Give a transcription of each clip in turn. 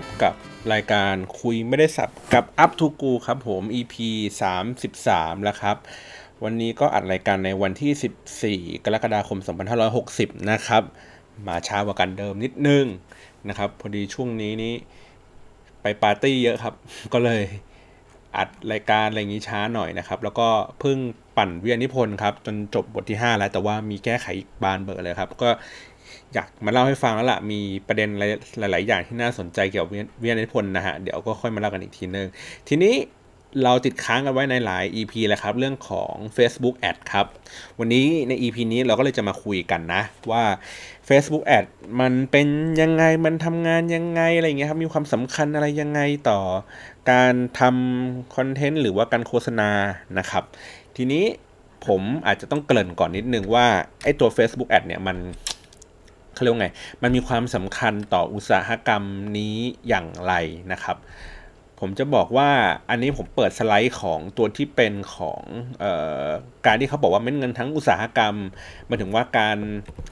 บพบกับรายการคุยไม่ได้สับกับ Up to Go ครับผม EP 33 แล้วครับ วันนี้ก็อัดรายการในวันที่ 14 กรกฎาคม 2560 นะครับ มาช้ากว่ากันเดิมนิดนึงนะครับ พอดีช่วงนี้นี้ไปปาร์ตี้เยอะครับ ก็เลยอัดรายการอะไรอย่างนี้ช้าหน่อยนะครับ แล้วก็เพิ่งปั่นเวียนิพนธ์ครับ จนจบบทที่ 5 แล้วแต่ว่ามีแก้ไขอีกบานเบอร์เลยครับ ก็ อยากมาเล่าให้ฟังแล้วล่ะ มีประเด็นหลาย ๆ อย่างที่น่าสนใจเกี่ยวกับเวียนิพนธ์นะฮะ เดี๋ยวก็ค่อยมาเล่ากันอีกทีนึง ทีนี้เราติดค้างกันไว้ในหลาย EP แล้วครับ เรื่องของ Facebook Ad ครับ วันนี้ใน EP นี้เราก็เลยจะมาคุยกันนะ ว่า Facebook Ad มันเป็นยังไงมันทำงานยังไงอะไรเงี้ยครับ มีความสำคัญอะไรยังไงต่อ การทำคอนเทนต์หรือว่าการโฆษณานะครับ ทีนี้ผมอาจจะต้องเกริ่นก่อนนิดนึงว่าไอ้ตัว Facebook Ad เนี่ยมัน เขาเรียกว่าไง มันมีความสำคัญต่ออุตสาหกรรมนี้อย่างไรนะครับ ผมจะบอกว่าอันนี้ผมเปิดสไลด์ของตัวที่เป็นของออการที่เขาบอกว่าเม็ดเงินทั้งอุตสาหกรรมมาถึงว่าการ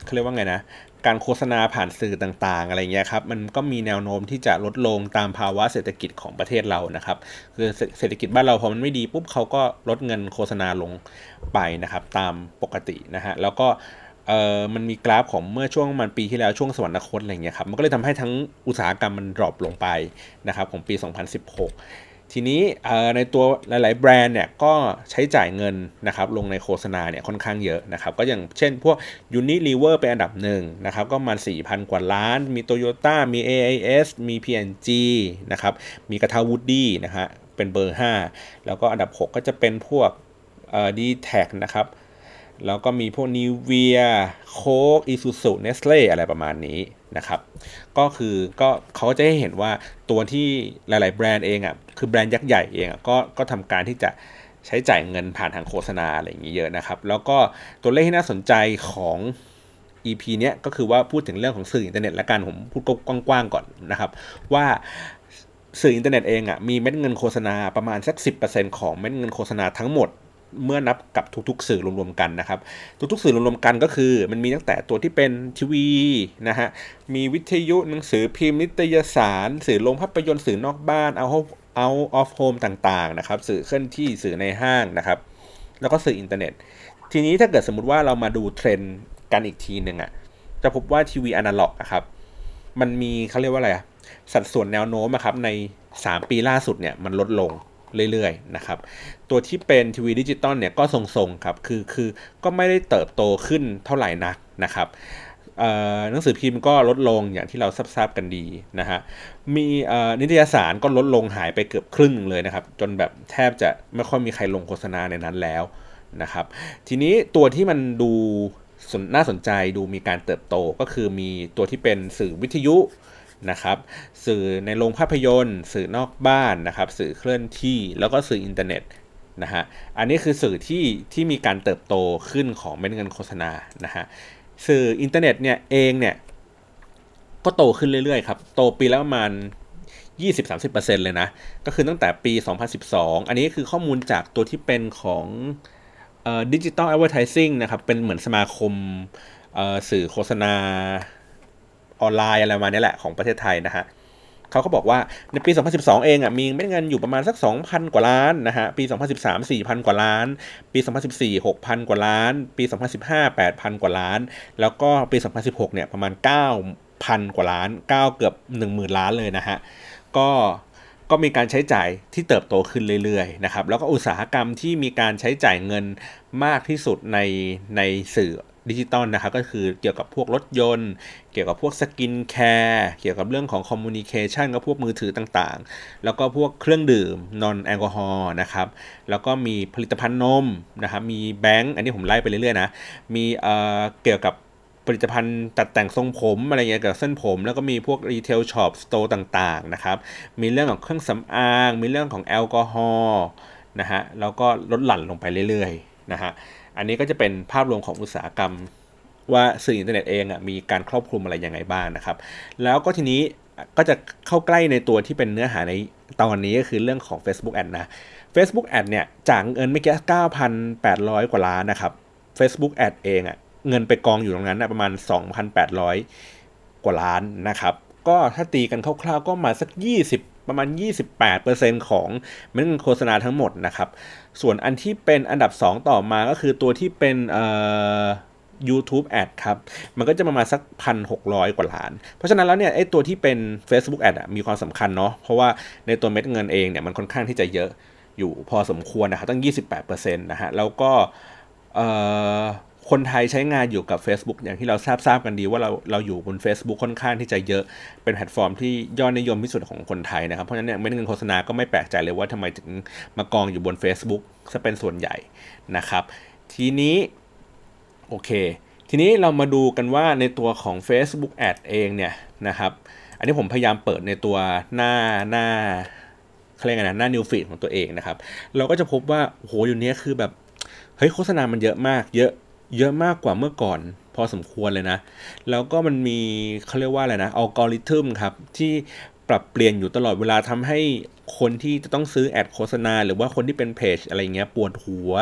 เขาเรียกว่าไงนะการโฆษณาผ่านสื่อต่างๆ อะไรเงี้ยครับ มันก็มีแนวโน้มที่จะลดลงตามภาวะเศรษฐกิจของประเทศเรานะครับ คือเศรษฐกิจบ้านเราพอมันไม่ดีปุ๊บเขาก็ลดเงินโฆษณาลงไปนะครับ ตามปกตินะฮะ แล้วก็ เอ่อมันมีกราฟของเมื่อช่วงมันปีที่แล้วช่วงสวรรคตอะไรเงี้ยครับมันก็เลยทำให้ทั้งอุตสาหกรรมมัน drop ลงไปนะครับของปี 2016 ทีนี้ในตัวหลาย ๆ แบรนด์เนี่ยก็ใช้จ่ายเงินนะครับลงในโฆษณาเนี่ยค่อนข้างเยอะนะครับก็อย่างเช่นพวก Unilever เป็นอันดับหนึ่งนะครับก็มา4,000 กว่าล้าน มี Toyota มี AIS มี P&G นะครับมีกระทะวู้ดดี้นะฮะเป็นเบอร์ 5 แล้วก็อันดับ 6 ก็จะเป็นพวกเอ่อ d t แทนะครับ แล้วก็มีพวก Nivea Coke Isuzu Nestle อะไรประมาณนี้นะครับ ก็คือก็เขาจะให้เห็นว่าตัวที่หลาย ๆ แบรนด์เองอะคือแบรนด์ยักษ์ใหญ่เองอะก็ก็ทำการที่จะใช้จ่ายเงินผ่านทางโฆษณาอะไรอย่างนี้เยอะนะครับ แล้วก็ตัวเลขที่น่าสนใจของ EP เนี้ยก็คือว่าพูดถึงเรื่องของสื่ออินเทอร์เน็ตและการผมพูดกว้างๆก่อนนะครับ ว่าสื่ออินเทอร์เน็ตเองอะมีเม็ดเงินโฆษณาประมาณสัก 10%ของเม็ดเงินโฆษณาทั้งหมด เมื่อนับกับทุกๆ สื่อรวมๆกันนะครับ ทุกๆ สื่อรวมๆกันก็คือ มันมีตั้งแต่ตัวที่เป็นทีวีนะฮะ มีวิทยุหนังสือพิมพ์นิตยสาร สื่อโรงภาพยนตร์สื่อนอกบ้าน out out of home ต่างๆนะครับ สื่อเคลื่อนที่สื่อในห้างนะครับ แล้วก็สื่ออินเทอร์เน็ต ทีนี้ถ้าเกิดสมมติว่าเรามาดูเทรนด์กันอีกทีหนึ่งอ่ะจะพบว่าทีวีอนาล็อกนะครับมันมีเขาเรียกว่าอะไรอะสัดส่วนแนวโน้มนะครับใน 3 ปีล่าสุดเนี่ยมันลดลง เรื่อยๆนะครับตัวที่เป็นทีวีดิจิตอลเนี่ยก็ทรงๆครับคือคือก็ไม่ได้เติบโตขึ้นเท่าไหร่นักนะครับหนังสือพิมพ์ก็ลดลงอย่างที่เราทราบกันดีนะฮะ มีนิตยสารก็ลดลงหายไปเกือบครึ่งเลยนะครับ จนแบบแทบจะไม่ค่อยมีใครลงโฆษณาในนั้นแล้วนะครับ ทีนี้ตัวที่มันดูน่าสนใจดูมีการเติบโตก็คือมีตัวที่เป็นสื่อวิทยุ นะครับ สื่อในโรงภาพยนตร์ สื่อนอกบ้านนะครับ สื่อเคลื่อนที่แล้วก็สื่ออินเทอร์เน็ตนะฮะอันนี้คือสื่อที่ที่มีการเติบโตขึ้นของเม็ดเงินโฆษณานะฮะสื่ออินเทอร์เน็ตเนี่ยเองเนี่ยก็โตขึ้นเรื่อยๆครับโตปีละประมาณ 20-30%เลยนะ ก็คือตั้งแต่ปี 2012 อันนี้คือข้อมูลจากตัวที่เป็นของ Digital Advertising นะครับเป็นเหมือนสมาคมสื่อโฆษณา ออนไลน์อะไรมาเนี่ยแหละของประเทศไทยนะฮะเขาก็บอกว่าในปี 2012 เองอะมีเม็ดเงินอยู่ประมาณสัก 2,000 กว่าล้านนะฮะปี 2013 4,000 กว่าล้าน ปี 2014 6,000 กว่าล้าน ปี 2015 8,000 กว่าล้าน แล้วก็ปี 2016 เนี่ยประมาณ 9,000 กว่าล้าน 9 เกือบ 10,000 ล้านเลยนะฮะก็ก็มีการใช้จ่ายที่เติบโตขึ้นเรื่อยๆนะครับแล้วก็อุตสาหกรรมที่มีการใช้จ่ายเงินมากที่สุดในในสื่อ ดิจิตอลนะครับก็คือเกี่ยวกับพวกรถยนต์ เกี่ยวกับพวก skincare เกี่ยวกับเรื่องของ communication กับพวกมือถือต่างๆ แล้วก็พวกเครื่องดื่ม non-alcohol นะครับแล้วก็มีผลิตภัณฑ์นมนะครับมีแบงก์อันนี้ผมไล่ไปเรื่อยๆนะมีเอ่อเกี่ยวกับผลิตภัณฑ์ตัดแต่งทรงผมอะไรเงี้ยกับเส้นผม แล้วก็มีพวก retail shop store ต่างๆนะครับมีเรื่องของเครื่องสำอาง มีเรื่องของแอลกอฮอล์นะฮะแล้วก็ลดหลั่นลงไปเรื่อยๆนะฮะ อันนี้ก็จะเป็นภาพรวมของอุตสาหกรรม ว่าสื่ออินเทอร์เน็ตเองอะมีการครอบคลุมอะไรยังไงบ้างนะครับ แล้วก็ทีนี้ก็จะเข้าใกล้ในตัวที่เป็นเนื้อหาในตอนนี้ก็คือเรื่องของ Facebook Ad นะ Facebook Ad เนี่ยจากเงินไม่แค่9,800 กว่าล้านนะครับ Facebook Ad เองอะเงินไปกองอยู่ตรงนั้นนะประมาณ 2,800 กว่าล้านนะครับ ก็ถ้าตีกันคร่าวๆก็มาสัก 20 ประมาณ 28%ของเม็ดเงินโฆษณาทั้งหมดนะครับ ส่วนอันที่เป็นอันดับ 2 ต่อมาก็คือตัวที่เป็นเอ่อ YouTube Ad ครับ มันก็จะประมาณสักพันหกร้อยกว่าล้าน เพราะฉะนั้นแล้วเนี่ยไอ้ตัวที่เป็น Facebook Ad อะมีความสำคัญเนาะ เพราะว่าในตัวเม็ดเงินเองเนี่ยมันค่อนข้างที่จะเยอะอยู่พอสมควรนะครับตั้ง 28%นะฮะ แล้วก็ คนไทยใช้งานอยู่กับ Facebook อย่างที่เราทราบทราบกันดีว่าเราเราอยู่บน Facebook ค่อนข้างที่จะเยอะเป็นแพลตฟอร์มที่ยอดนิยมที่สุดของคนไทยนะครับเพราะฉะนั้นเนี่ยเม็ดเงินโฆษณาก็ไม่แปลกใจเลยว่าทำไมถึงมากองอยู่บน Facebook จะเป็นส่วนใหญ่นะครับ ทีนี้โอเค ทีนี้เรามาดูกันว่าในตัวของ Facebook Ad เองเนี่ยนะครับ อันนี้ผมพยายามเปิดในตัวหน้าหน้าเขาเรียกไงนะหน้า New Feed ของตัวเองนะครับ เราก็จะพบว่าโหอยู่เนี้ยคือแบบเฮ้ยโฆษณามันเยอะมากเยอะ เยอะมากกว่าเมื่อก่อน พอสมควรเลยนะ แล้วก็มันมีเขาเรียกว่าอะไรนะอัลกอริทึมครับ ที่ปรับเปลี่ยนอยู่ตลอดเวลาทำให้คนที่จะต้องซื้อแอดโฆษณา หรือว่าคนที่เป็นเพจอะไรเงี้ยปวดหัว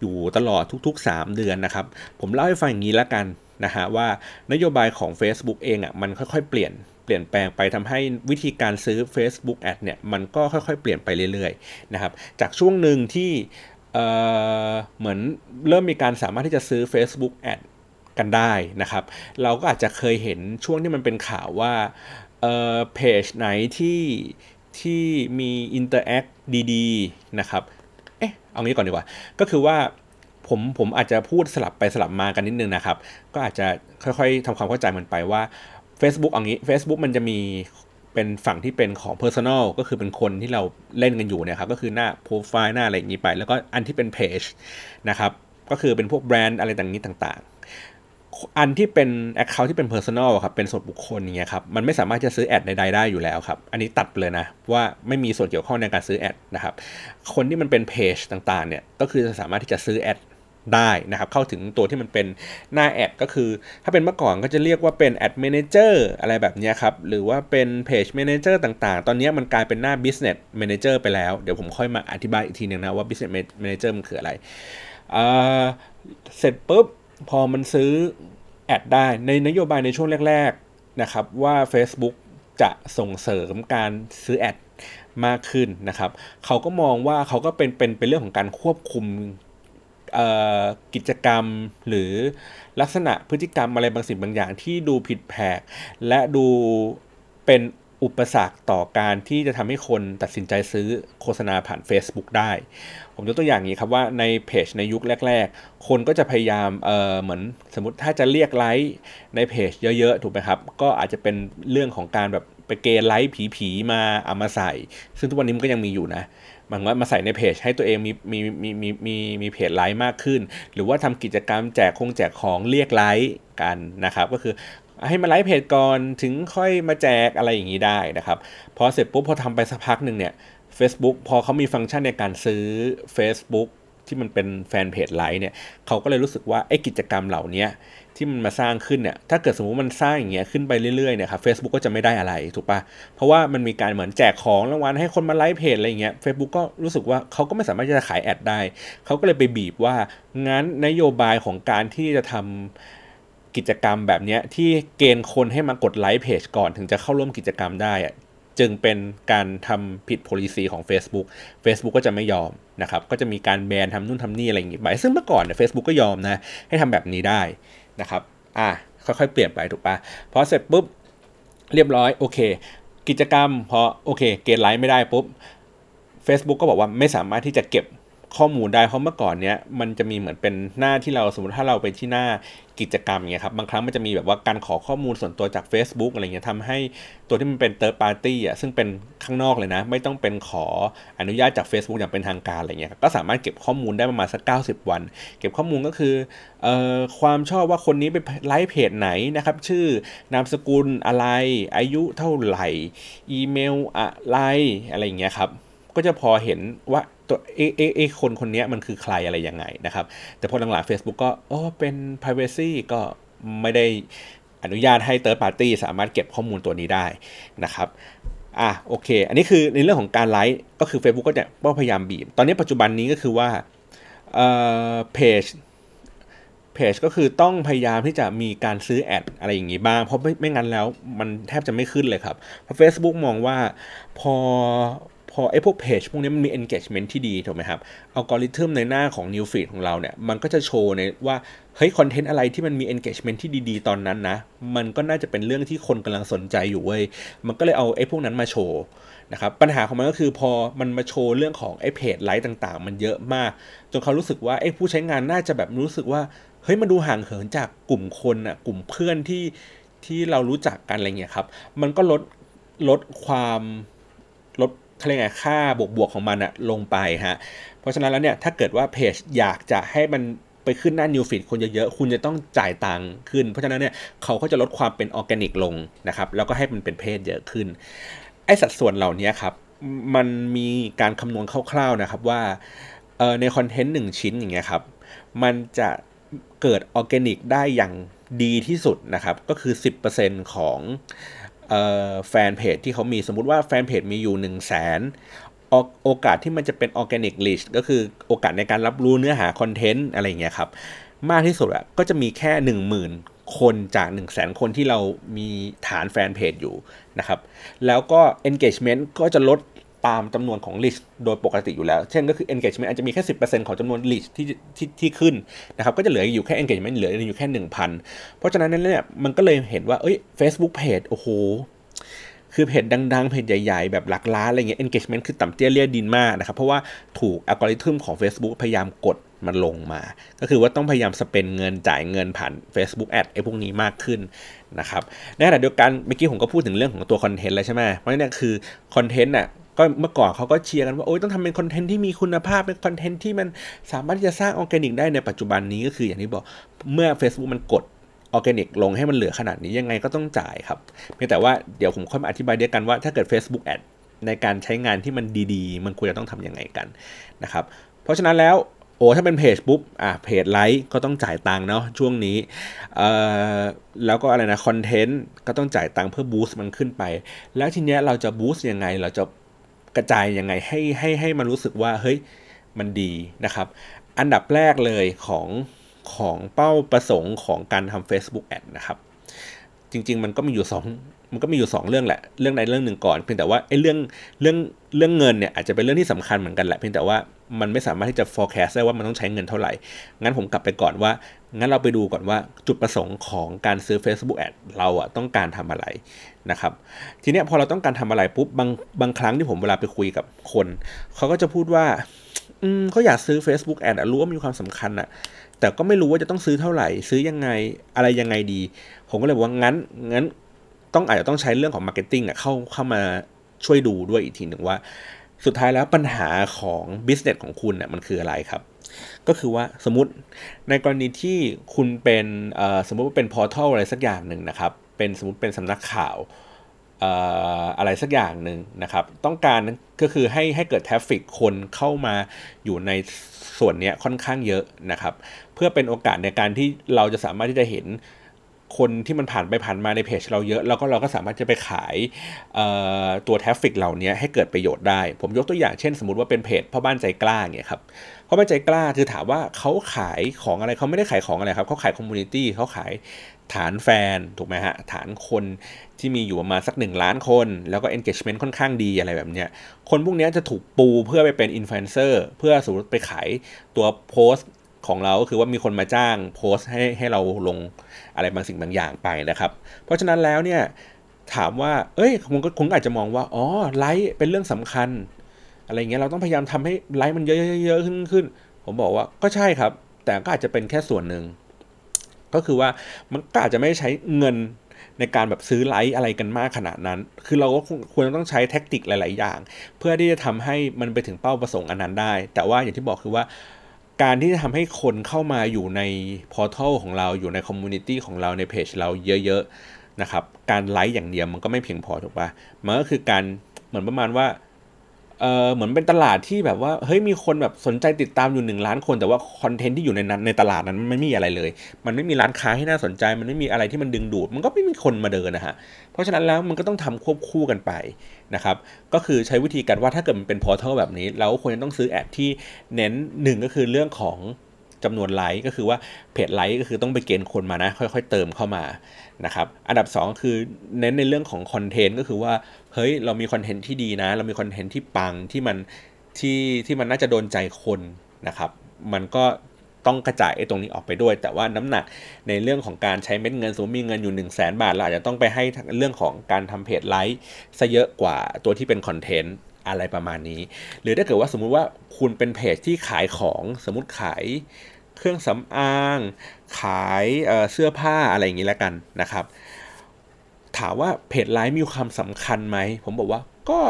อยู่ตลอดทุก ๆ 3 เดือนนะครับ ผมเล่าให้ฟังอย่างนี้แล้วกันนะฮะว่านโยบายของ Facebook เองอะ่ะมันค่อยๆ เปลี่ยนเปลี่ยนแปลงไปทำให้วิธีการซื้อ Facebook Ad เนี่ยมันก็ค่อยๆ เปลี่ยนไปเรื่อยๆนะครับจากช่วงหนึ่งที่ เเหมือนเริ่มมีการสามารถที่จะซื้อ Facebook Ad กันได้นะครับ เราก็อาจจะเคยเห็นช่วงที่มันเป็นข่าวว่าเพจไหนที่ที่มี interact ดีๆนะครับ เอ๊ะ เอางี้ก่อนดีกว่า ก็คือว่าผมผมอาจจะพูดสลับไปสลับมากันนิดนึงนะครับ ก็อาจจะค่อยๆทำความเข้าใจมันไปว่า Facebook เอางี้ Facebook มันจะมี เป็นฝั่งที่เป็นของ Personal ก็คือเป็นคนที่เราเล่นกันอยู่เนี่ยครับก็คือหน้าโปรไฟล์หน้าอะไรอย่างนี้ไป แล้วก็อันที่เป็น Page นะครับก็คือเป็นพวกแบรนด์อะไรต่างนี้ต่างอันที่เป็น Account ที่เป็น Personal ครับเป็นส่วนบุคคลอย่างเงี้ยครับมันไม่สามารถจะซื้อ ad ใดๆได้อยู่แล้วครับอันนี้ตัดเลยนะว่าไม่มีส่วนเกี่ยวข้องในการซื้อ ad นะครับคนที่มันเป็นเพจต่างๆเนี่ยก็คือจะสามารถที่จะซื้อ ad ได้นะครับ เข้าถึงตัวที่มันเป็นหน้า ad ก็คือ ถ้าเป็นเมื่อก่อนก็จะเรียกว่าเป็น Ad Manager อะไรแบบนี้ครับ หรือว่าเป็น Page Manager ต่างๆ ตอนนี้มันกลายเป็นหน้า Business Manager ไปแล้ว เดี๋ยวผมค่อยมาอธิบายอีกทีนึงนะว่า Business Manager มันคืออะไรเสร็จปุ๊บ พอมันซื้อ ad ได้ในนโยบายในช่วงแรก ๆ นะครับ ว่า Facebook จะส่งเสริมการซื้อแอดมากขึ้นนะครับ เขาก็มองว่าเขาก็เป็นเป็นเป็นเรื่องของการควบคุม กิจกรรมหรือลักษณะพฤติกรรมอะไรบางสิ่งบางอย่างที่ดูผิดแผก และดูเป็นอุปสรรคต่อการที่จะทำให้คนตัดสินใจซื้อโฆษณาผ่าน Facebook ได้ ผมยกตัวอย่างนี้ครับว่าในเพจในยุคแรก ๆ คนก็จะพยายามเเหมือนสมมติถ้าจะเรียกไลค์ในเพจเยอะ ๆ ถูกไหมครับ ก็อาจจะเป็นเรื่องของการแบบไปเกณฑ์ไลค์ผีๆมาเอามาใส่ ซึ่งทุกวันนี้มันก็ยังมีอยู่นะ บางว่ามาใส่ในเพจให้ตัวเองมีมีมีมีมีมีเพจไลค์มากขึ้น หรือว่าทำกิจกรรมแจกคงแจกของเรียกไลค์กันนะครับก็คือให้มาไลฟ์เพจก่อนถึงค่อยมาแจกอะไรอย่างนี้ได้นะครับพอเสร็จปุ๊บพอทำไปสักพักหนึ่งเนี่ย Facebook พอเขามีฟังก์ชันในการซื้อ Facebook ที่มันเป็นแฟนเพจไลฟ์เนี่ยเขาก็เลยรู้สึกว่าไอ้กิจกรรมเหล่านี้ที่มันมาสร้างขึ้นเนี่ยถ้าเกิดสมมติมันสร้างอย่างเงี้ยขึ้นไปเรื่อยๆเนี่ยครับเฟซบุ๊กก็จะไม่ได้อะไรถูกปะเพราะว่ามันมีการเหมือนแจกของรางวัลให้คนมาไลฟ์เพจอะไรเงี้ยเฟซบุ๊กก็รู้สึกว่าเขาก็ไม่สามารถจะขาย ad ได้ เขาก็เลยไปบีบว่างั้นนโยบายของการที่จะทำกิจกรรมแบบนี้ที่เกณฑ์คนให้มากดไลค์เพจก่อนถึงจะเข้าร่วมกิจกรรมได้อะ จึงเป็นการทำผิด policy ของ Facebook Facebook ก็จะไม่ยอมนะครับ ก็จะมีการแบนทำนู่นทำนี่อะไรอย่างงี้ไปซึ่งเมื่อก่อนเนี่ยเฟซบุ๊กก็ยอมนะ ให้ทำแบบนี้ได้นะครับ อะค่อยๆ เปลี่ยนไปถูกปะพอเสร็จปุ๊บเรียบร้อยโอเค กิจกรรมพอโอเค เกณฑ์ไลค์ไม่ได้ปุ๊บ Facebook ก็บอกว่าไม่สามารถที่จะเก็บ ข้อมูลได้เพราะเมื่อก่อนเนี้ยมันจะมีเหมือนเป็นหน้าที่เราสมมติถ้าเราไปที่หน้ากิจกรรมเงี้ยครับบางครั้งมันจะมีแบบว่าการขอข้อมูลส่วนตัวจาก Facebook อะไรเงี้ยทำให้ตัวที่มันเป็น third party อะซึ่งเป็นข้างนอกเลยนะ ไม่ต้องเป็นขออนุญาตจาก Facebook อย่างเป็นทางการอะไรเงี้ยก็สามารถเก็บข้อมูลได้ประมาณสัก 90 วัน เก็บข้อมูลก็คือเอ่อความชอบว่าคนนี้ไปไลฟ์เพจไหนนะครับชื่อนามสกุลอะไร อายุเท่าไหร่ อีเมลอะไรอะไรเงี้ยครับก็จะพอเห็นว่า ตัวเอเอเอคนคนนี้มันคือใครอะไรยังไงนะครับ แต่พอหลังๆ Facebook ก็อ๋อเป็น Privacy ก็ไม่ได้อนุญาตให้ Third Party สามารถเก็บข้อมูลตัวนี้ได้นะครับอะโอเค อันนี้คือในเรื่องของการไลฟ์ก็คือ Facebook ก็จะพยายามบีบ ตอนนี้ปัจจุบันนี้ก็คือว่าเอ่อเพจเพจก็คือต้องพยายามที่จะมีการซื้อแอดอะไรอย่างงี้บ้าง เพราะไม่ไม่งั้นแล้วมันแทบจะไม่ขึ้นเลยครับเพราะ Facebook มองว่าพอ พอไอ้พวกเพจพวกนี้มันมี engagement ที่ดีถูกไหมครับอัลกอริทึมในหน้าของ new feed ของเราเนี่ย มันก็จะโชว์ในว่าเฮ้ยคอนเทนต์อะไรที่มันมี engagement ที่ดีๆ ตอนนั้นนะ มันก็น่าจะเป็นเรื่องที่คนกำลังสนใจอยู่เว้ย มันก็เลยเอาไอ้พวกนั้นมาโชว์นะครับ ปัญหาของมันก็คือพอมันมาโชว์เรื่องของไอ้เพจไลค์ต่างๆ มันเยอะมาก จนเขารู้สึกว่าไอ้ผู้ใช้งานน่าจะแบบรู้สึกว่าเฮ้ยมันดูห่างเหินจากกลุ่มคนอะกลุ่มเพื่อนที่ที่เรารู้จักกันอะไรเงี้ยครับ มันก็ลดลดความลด เขาเรียกไงค่าบวกบวกของมันอะลงไปฮะ เพราะฉะนั้นแล้วเนี่ยถ้าเกิดว่าเพจอยากจะให้มันไปขึ้นหน้า New Feed คนเยอะๆ คุณจะต้องจ่ายตังค์ขึ้น เพราะฉะนั้นเนี่ยเขาก็จะลดความเป็นออร์แกนิกลงนะครับ แล้วก็ให้มันเป็นเพศเยอะขึ้น ไอสัดส่วนเหล่านี้ครับ มันมีการคำนวณคร่าวๆนะครับว่าในคอนเทนต์หนึ่งชิ้นอย่างเงี้ยครับ มันจะเกิดออร์แกนิกได้อย่างดีที่สุดนะครับ ก็คือ 10%ของ แฟนเพจที่เขามีสมมุติว่าแฟนเพจมีอยู่ 1 0 0 0 0แสนโอกาสที่มันจะเป็น organic reach ก็คือโอกาสในการรับรู้เนื้อหา content อะไรเงี้ยครับ มากที่สุดอะก็จะมีแค่ 1 0,000 คนจาก 1 0 0 0 0แสนคนที่เรามีฐานแฟนเพจอยู่นะครับ แล้วก็ engagement ก็จะลด ตามจำนวนของ reach โดยปกติอยู่แล้ว เช่นก็คือ engagement อาจจะมีแค่ 10%ของจำนวน reach ที่ที่ที่ขึ้นนะครับ ก็จะเหลืออยู่แค่ engagement เหลืออยู่แค่ 1,000 เพราะฉะนั้นเนี่ยมันก็เลยเห็นว่าเอ้ย Facebook page โอ้โหคือเพจดังๆ เพจใหญ่ๆ แบบหลักล้านอะไรเงี้ย engagement คือต่ำเตี้ยเลี่ยดินมากนะครับ เพราะว่าถูกอัลกอริทึมของ Facebook พยายามกดมันลงมา ก็คือว่าต้องพยายาม spend เงินจ่ายเงินผ่าน Facebook Ad ไอ้พวกนี้มากขึ้นนะครับในขณะเดียวกันเมื่อกี้ผมก็พูดถึงเรื่องของตัวคอนเทนต์แล้วใช่ไหมเพราะนี่คือคอนเทนต์น่ะ ก็เมื่อก่อนเขาก็เชียร์กันว่าโอ้ยต้องทำเป็นคอนเทนต์ที่มีคุณภาพเป็นคอนเทนต์ที่มันสามารถที่จะสร้างออร์แกนิกได้ในปัจจุบันนี้ก็คืออย่างที่บอกเมื่อ Facebook มันกดออร์แกนิกลงให้มันเหลือขนาดนี้ยังไงก็ต้องจ่ายครับเพียงแต่ว่าเดี๋ยวผมค่อยมาอธิบายเดียวกันว่าถ้าเกิด Facebook Ad ในการใช้งานที่มันดีๆ มันควรจะต้องทำยังไงกันนะครับเพราะฉะนั้นแล้วโอ้ถ้าเป็นเพจปุ๊บอะเพจไลค์ก็ต้องจ่ายตังค์เนาะช่วงนี้เอ่อแล้วก็อะไรนะคอนเทนต์ก็ต้องจ่ายตังค์เพื่อบูสต์มันขึ้นไป แล้วทีเนี้ยเราจะบูสต์ยังไงเราจะ กระจายยังไงให้ให้ให้มันรู้สึกว่าเฮ้ยมันดีนะครับ อันดับแรกเลยของของเป้าประสงค์ของการทำ Facebook Ad นะครับ จริง ๆ มันก็มีอยู่ 2 มันก็มีอยู่ 2 เรื่องแหละ เรื่องใดเรื่องหนึ่งก่อน เพียงแต่ว่าไอ้เรื่องเรื่องเรื่องเงินเนี่ยอาจจะเป็นเรื่องที่สำคัญเหมือนกันแหละ เพียงแต่ว่า มันไม่สามารถที่จะ forecast ได้ว่ามันต้องใช้เงินเท่าไหร่ งั้นผมกลับไปก่อนว่า งั้นเราไปดูก่อนว่าจุดประสงค์ของการซื้อ Facebook Ad เราอะต้องการทำอะไรนะครับ ทีเนี้ยพอเราต้องการทำอะไรปุ๊บบางบางครั้งที่ผมเวลาไปคุยกับคน เขาก็จะพูดว่า อืมเขาอยากซื้อ Facebook Ad อรู้ว่ามีความสำคัญอะแต่ก็ไม่รู้ว่าจะต้องซื้อเท่าไหร่ ซื้อยังไงอะไรยังไงดี ผมก็เลยบอกว่างั้นงั้น ต้องอาจจะต้องใช้เรื่องของ marketing อะเข้าเข้ามาช่วยดูด้วยอีกทีหนึ่งว่า สุดท้ายแล้วปัญหาของ business ของคุณเนี่ยมันคืออะไรครับ ก็คือว่าสมมติในกรณีที่คุณเป็นสมมติว่าเป็น portal อะไรสักอย่างหนึ่งนะครับ เป็นสมมติเป็นสำนักข่าวอะไรสักอย่างหนึ่งนะครับ ต้องการก็คือให้ให้เกิด traffic คนเข้ามาอยู่ในส่วนนี้ค่อนข้างเยอะนะครับ เพื่อเป็นโอกาสในการที่เราจะสามารถที่จะเห็น คนที่มันผ่านไปผ่านมาในเพจเราเยอะ แล้วก็เราก็สามารถจะไปขายตัว traffic เหล่านี้ให้เกิดประโยชน์ได้ ผมยกตัวอย่างเช่น สมมติว่าเป็นเพจพ่อบ้านใจกล้าเนี่ยครับพ่อบ้านใจกล้าคือถามว่าเขาขายของอะไรเขาไม่ได้ขายของอะไรครับเขาขาย community เขาขายฐานแฟนถูกไหมฮะฐานคนที่มีอยู่ประมาณสักหนึ่งล้านคน แล้วก็ engagement ค่อนข้างดีอะไรแบบเนี้ยคนพวกนี้จะถูกปูเพื่อไปเป็นอินฟลูเอนเซอร์เพื่อสมมติไปขายตัวโพสต์ ของเราก็คือว่ามีคนมาจ้างโพสต์ให้ให้เราลงอะไรบางสิ่งบางอย่างไปนะครับ เพราะฉะนั้นแล้วเนี่ยถามว่า เอ้ยคุณก็คุณอาจจะมองว่า อ๋อ ไลค์เป็นเรื่องสำคัญ อะไรเงี้ย เราต้องพยายามทำให้ไลค์มันเยอะๆขึ้นขึ้น ผมบอกว่าก็ใช่ครับ แต่ก็อาจจะเป็นแค่ส่วนหนึ่ง ก็คือว่ามันก็อาจจะไม่ใช้เงินในการแบบซื้อไลค์อะไรกันมากขนาดนั้น คือเราก็ควรต้องใช้ tactic หลาย ๆ อย่าง เพื่อที่จะทำให้มันไปถึงเป้าประสงค์อันนั้นได้ แต่ว่าอย่างที่บอกคือว่า การที่จะทำให้คนเข้ามาอยู่ใน portal ของเราอยู่ใน community ของเราในเพจเราเยอะๆนะครับ การไลค์อย่างเดียวมันก็ไม่เพียงพอถูกปะมันก็คือการเหมือนประมาณว่า เออเหมือนเป็นตลาดที่แบบว่าเฮ้ยมีคนแบบสนใจติดตามอยู่หนึ่งล้านคน แต่ว่าคอนเทนต์ที่อยู่ในนั้นในตลาดนั้นมันไม่มีอะไรเลย มันไม่มีร้านค้าให้น่าสนใจ มันไม่มีอะไรที่มันดึงดูด มันก็ไม่มีคนมาเดินนะฮะเพราะฉะนั้นแล้วมันก็ต้องทำควบคู่กันไปนะครับก็คือใช้วิธีการว่าถ้าเกิดมันเป็นพอร์ทัลแบบนี้ เราควรจะต้องซื้อแอดที่เน้นหนึ่งก็คือเรื่องของ จำนวนไลค์ก็คือว่าเพจไลค์ก็คือต้องไปเกณฑ์คนมานะ ค่อยๆ เติมเข้ามานะครับอันดับ 2 คือเน้นในเรื่องของคอนเทนต์ก็คือว่าเฮ้ยเรามีคอนเทนต์ที่ดีนะ เรามีคอนเทนต์ที่ปังที่มันที่ที่มันน่าจะโดนใจคนนะครับ มันก็ต้องกระจายไอ้ตรงนี้ออกไปด้วย แต่ว่าน้ำหนักในเรื่องของการใช้เม็ดเงินสมมติมีเงินอยู่ 1 0 0 0 0แสนบาทเราอาจจะต้องไปให้เรื่องของการทำ page like ซะเยอะกว่าตัวที่เป็นคอนเทนต์ อะไรประมาณนี้ หรือถ้าเกิดว่าสมมุติว่าคุณเป็นเพจที่ขายของสมมติขายเครื่องสำอาง ขายเสื้อผ้าอะไรอย่างนี้แล้วกันนะครับ ถามว่าเพจไลฟ์มีความสำคัญไหม ผมบอกว่าก็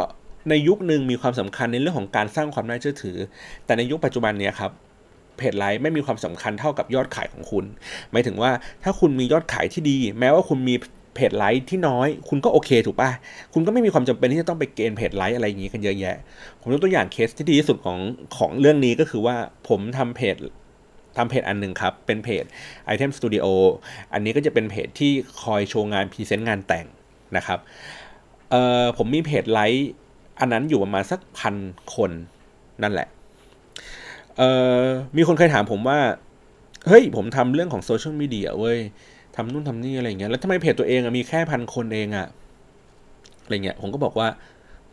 ในยุคหนึ่งมีความสำคัญในเรื่องของการสร้างความน่าเชื่อถือ แต่ในยุคปัจจุบันเนี้ยครับเพจไลฟ์ไม่มีความสำคัญเท่ากับยอดขายของคุณ หมายถึงว่าถ้าคุณมียอดขายที่ดี แม้ว่าคุณมี เพจไลฟ์ที่น้อย คุณก็โอเคถูกป่ะ คุณก็ไม่มีความจำเป็นที่จะต้องไปเกณฑ์เพจไลฟ์อะไรอย่างนี้กันเยอะแยะ ผมยกตัวอย่างเคสที่ดีที่สุดของของเรื่องนี้ก็คือว่าผมทำเพจทำเพจอันหนึ่งครับ เป็นเพจ Item Studio อันนี้ก็จะเป็นเพจที่คอยโชว์งาน present งานแต่งนะครับเอ่อผมมี page like อันนั้นอยู่ประมาณสักพันคนนั่นแหละเอ่อมีคนเคยถามผมว่า เฮ้ย ผมทำเรื่องของโซเชียลมีเดียเว้ย ทำนู่นทำนี่อะไรเงี้ยแล้วทำไมเพจตัวเองอะมีแค่พันคนเองอะอะไรเงี้ยผมก็บอกว่า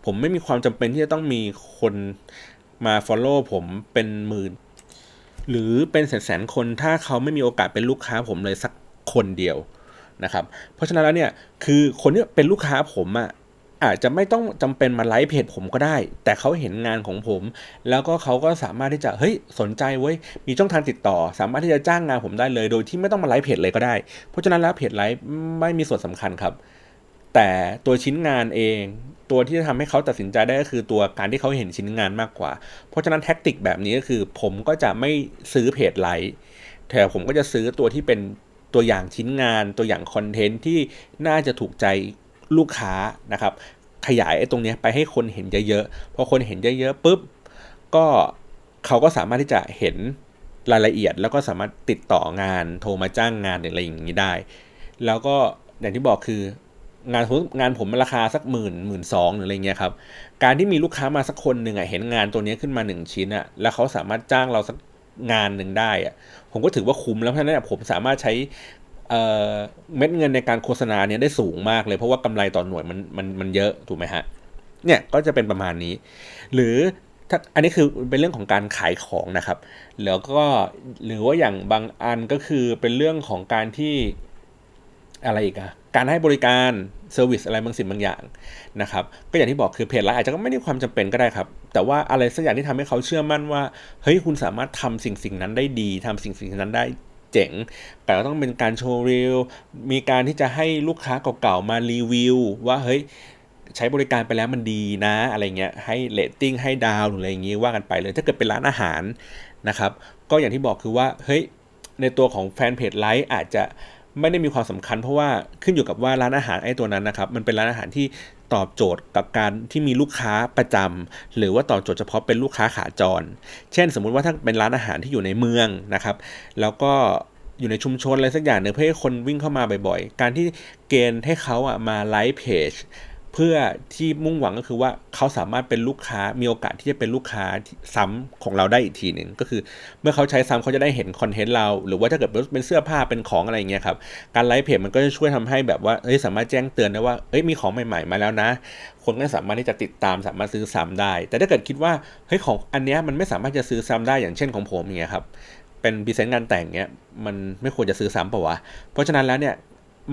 ผมไม่มีความจำเป็นที่จะต้องมีคนมา follow ผมเป็นหมื่นหรือเป็นแสนๆคนถ้าเขาไม่มีโอกาสเป็นลูกค้าผมเลยสักคนเดียวนะครับ เพราะฉะนั้นแล้วเนี่ยคือคนที่เป็นลูกค้าผมอะ อาจจะไม่ต้องจำเป็นมาไลฟ์เพจผมก็ได้ แต่เขาเห็นงานของผม แล้วก็เขาก็สามารถที่จะเฮ้ยสนใจเว้ยมีช่องทางติดต่อ สามารถที่จะจ้างงานผมได้เลย โดยที่ไม่ต้องมาไลฟ์เพจเลยก็ได้ เพราะฉะนั้นแล้ว page like ไม่มีส่วนสำคัญครับ แต่ตัวชิ้นงานเองตัวที่จะทำให้เขาตัดสินใจได้ก็คือตัวการที่เขาเห็นชิ้นงานมากกว่า เพราะฉะนั้น tactic แบบนี้ก็คือ ผมก็จะไม่ซื้อ page like แต่ผมก็จะซื้อตัวที่เป็นตัวอย่างชิ้นงาน ตัวอย่างคอนเทนต์ที่น่าจะถูกใจลูกค้านะครับ ขยายไอ้ตรงนี้ไปให้คนเห็นเยอะๆ พอคนเห็นเยอะๆปุ๊บ ก็เขาก็สามารถที่จะเห็นรายละเอียด แล้วก็สามารถติดต่องานโทรมาจ้างงานอะไรอย่างนี้ได้ แล้วก็อย่างที่บอกคืองานงานผมราคาสักหมื่นหมื่นสองหรืออะไรเงี้ยครับ การที่มีลูกค้ามาสักคนหนึ่งอะเห็นงานตัวนี้ขึ้นมาหนึ่งชิ้นอะแล้วเขาสามารถจ้างเราสักงานหนึ่งได้อะผมก็ถือว่าคุ้มแล้วเพราะฉะนั้นผมสามารถใช้ เม็ดเงินในการโฆษณาเนี่ยได้สูงมากเลย เพราะว่ากำไรต่อหน่วยมันมันมันเยอะถูกไหมฮะเนี่ยก็จะเป็นประมาณนี้ หรือถ้าอันนี้คือเป็นเรื่องของการขายของนะครับแล้วก็หรือว่าอย่างบางอันก็คือเป็นเรื่องของการที่อะไรอีกอะการให้บริการ service อะไรบางสิ่งบางอย่างนะครับก็อย่างที่บอกคือ page like อาจจะก็ไม่ได้ความจำเป็นก็ได้ครับ แต่ว่าอะไรสักอย่างที่ทำให้เขาเชื่อมั่นว่าเฮ้ยคุณสามารถทำสิ่งสิ่งนั้นได้ดีทำสิ่งสิ่งนั้นได้ เจ๋ง แต่ก็ต้องเป็นการโชว์รีวิวมีการที่จะให้ลูกค้าเก่าๆมารีวิว ว่าเฮ้ยใช้บริการไปแล้วมันดีนะ อะไรเงี้ยให้เลตติ้งให้ดาวหรืออะไรอย่างงี้ว่ากันไปเลย ถ้าเกิดเป็นร้านอาหารนะครับ ก็อย่างที่บอกคือว่าเฮ้ยในตัวของแฟน page like อาจจะ ไม่ได้มีความสำคัญ เพราะว่าขึ้นอยู่กับว่าร้านอาหารไอ้ตัวนั้นนะครับ มันเป็นร้านอาหารที่ตอบโจทย์กับการที่มีลูกค้าประจำหรือว่าตอบโจทย์เฉพาะเป็นลูกค้าขาจร เช่น สมมุติว่าถ้าเป็นร้านอาหารที่อยู่ในเมืองนะครับ แล้วก็อยู่ในชุมชนอะไรสักอย่างหนึ่งเพื่อให้คนวิ่งเข้ามาบ่อยๆ การที่เกณฑ์ให้เขาอะมาไลค์เพจ เพื่อที่มุ่งหวังก็คือว่าเขาสามารถเป็นลูกค้ามีโอกาสที่จะเป็นลูกค้าซ้ำของเราได้อีกทีหนึ่งก็คือ เมื่อเขาใช้ซ้ำเขาจะได้เห็นคอนเทนต์เรา หรือว่าถ้าเกิดเป็นเสื้อผ้าเป็นของอะไรเงี้ยครับการไลค์เพจมันก็จะช่วยทำให้แบบว่าเฮ้ยสามารถแจ้งเตือนได้ว่าเอ้ยมีของใหม่ ๆ มาแล้วนะ คนก็สามารถที่จะติดตามสามารถซื้อซ้ำได้ แต่ถ้าเกิดคิดว่าเฮ้ยของอันเนี้ยมันไม่สามารถจะซื้อซ้ำได้อย่างเช่นของผมอย่างเงี้ยครับเป็น present งานแต่งเนี้ยมันไม่ควรจะซื้อซ้ำป่าวะเพราะฉะนั้นแล้วเนี่ย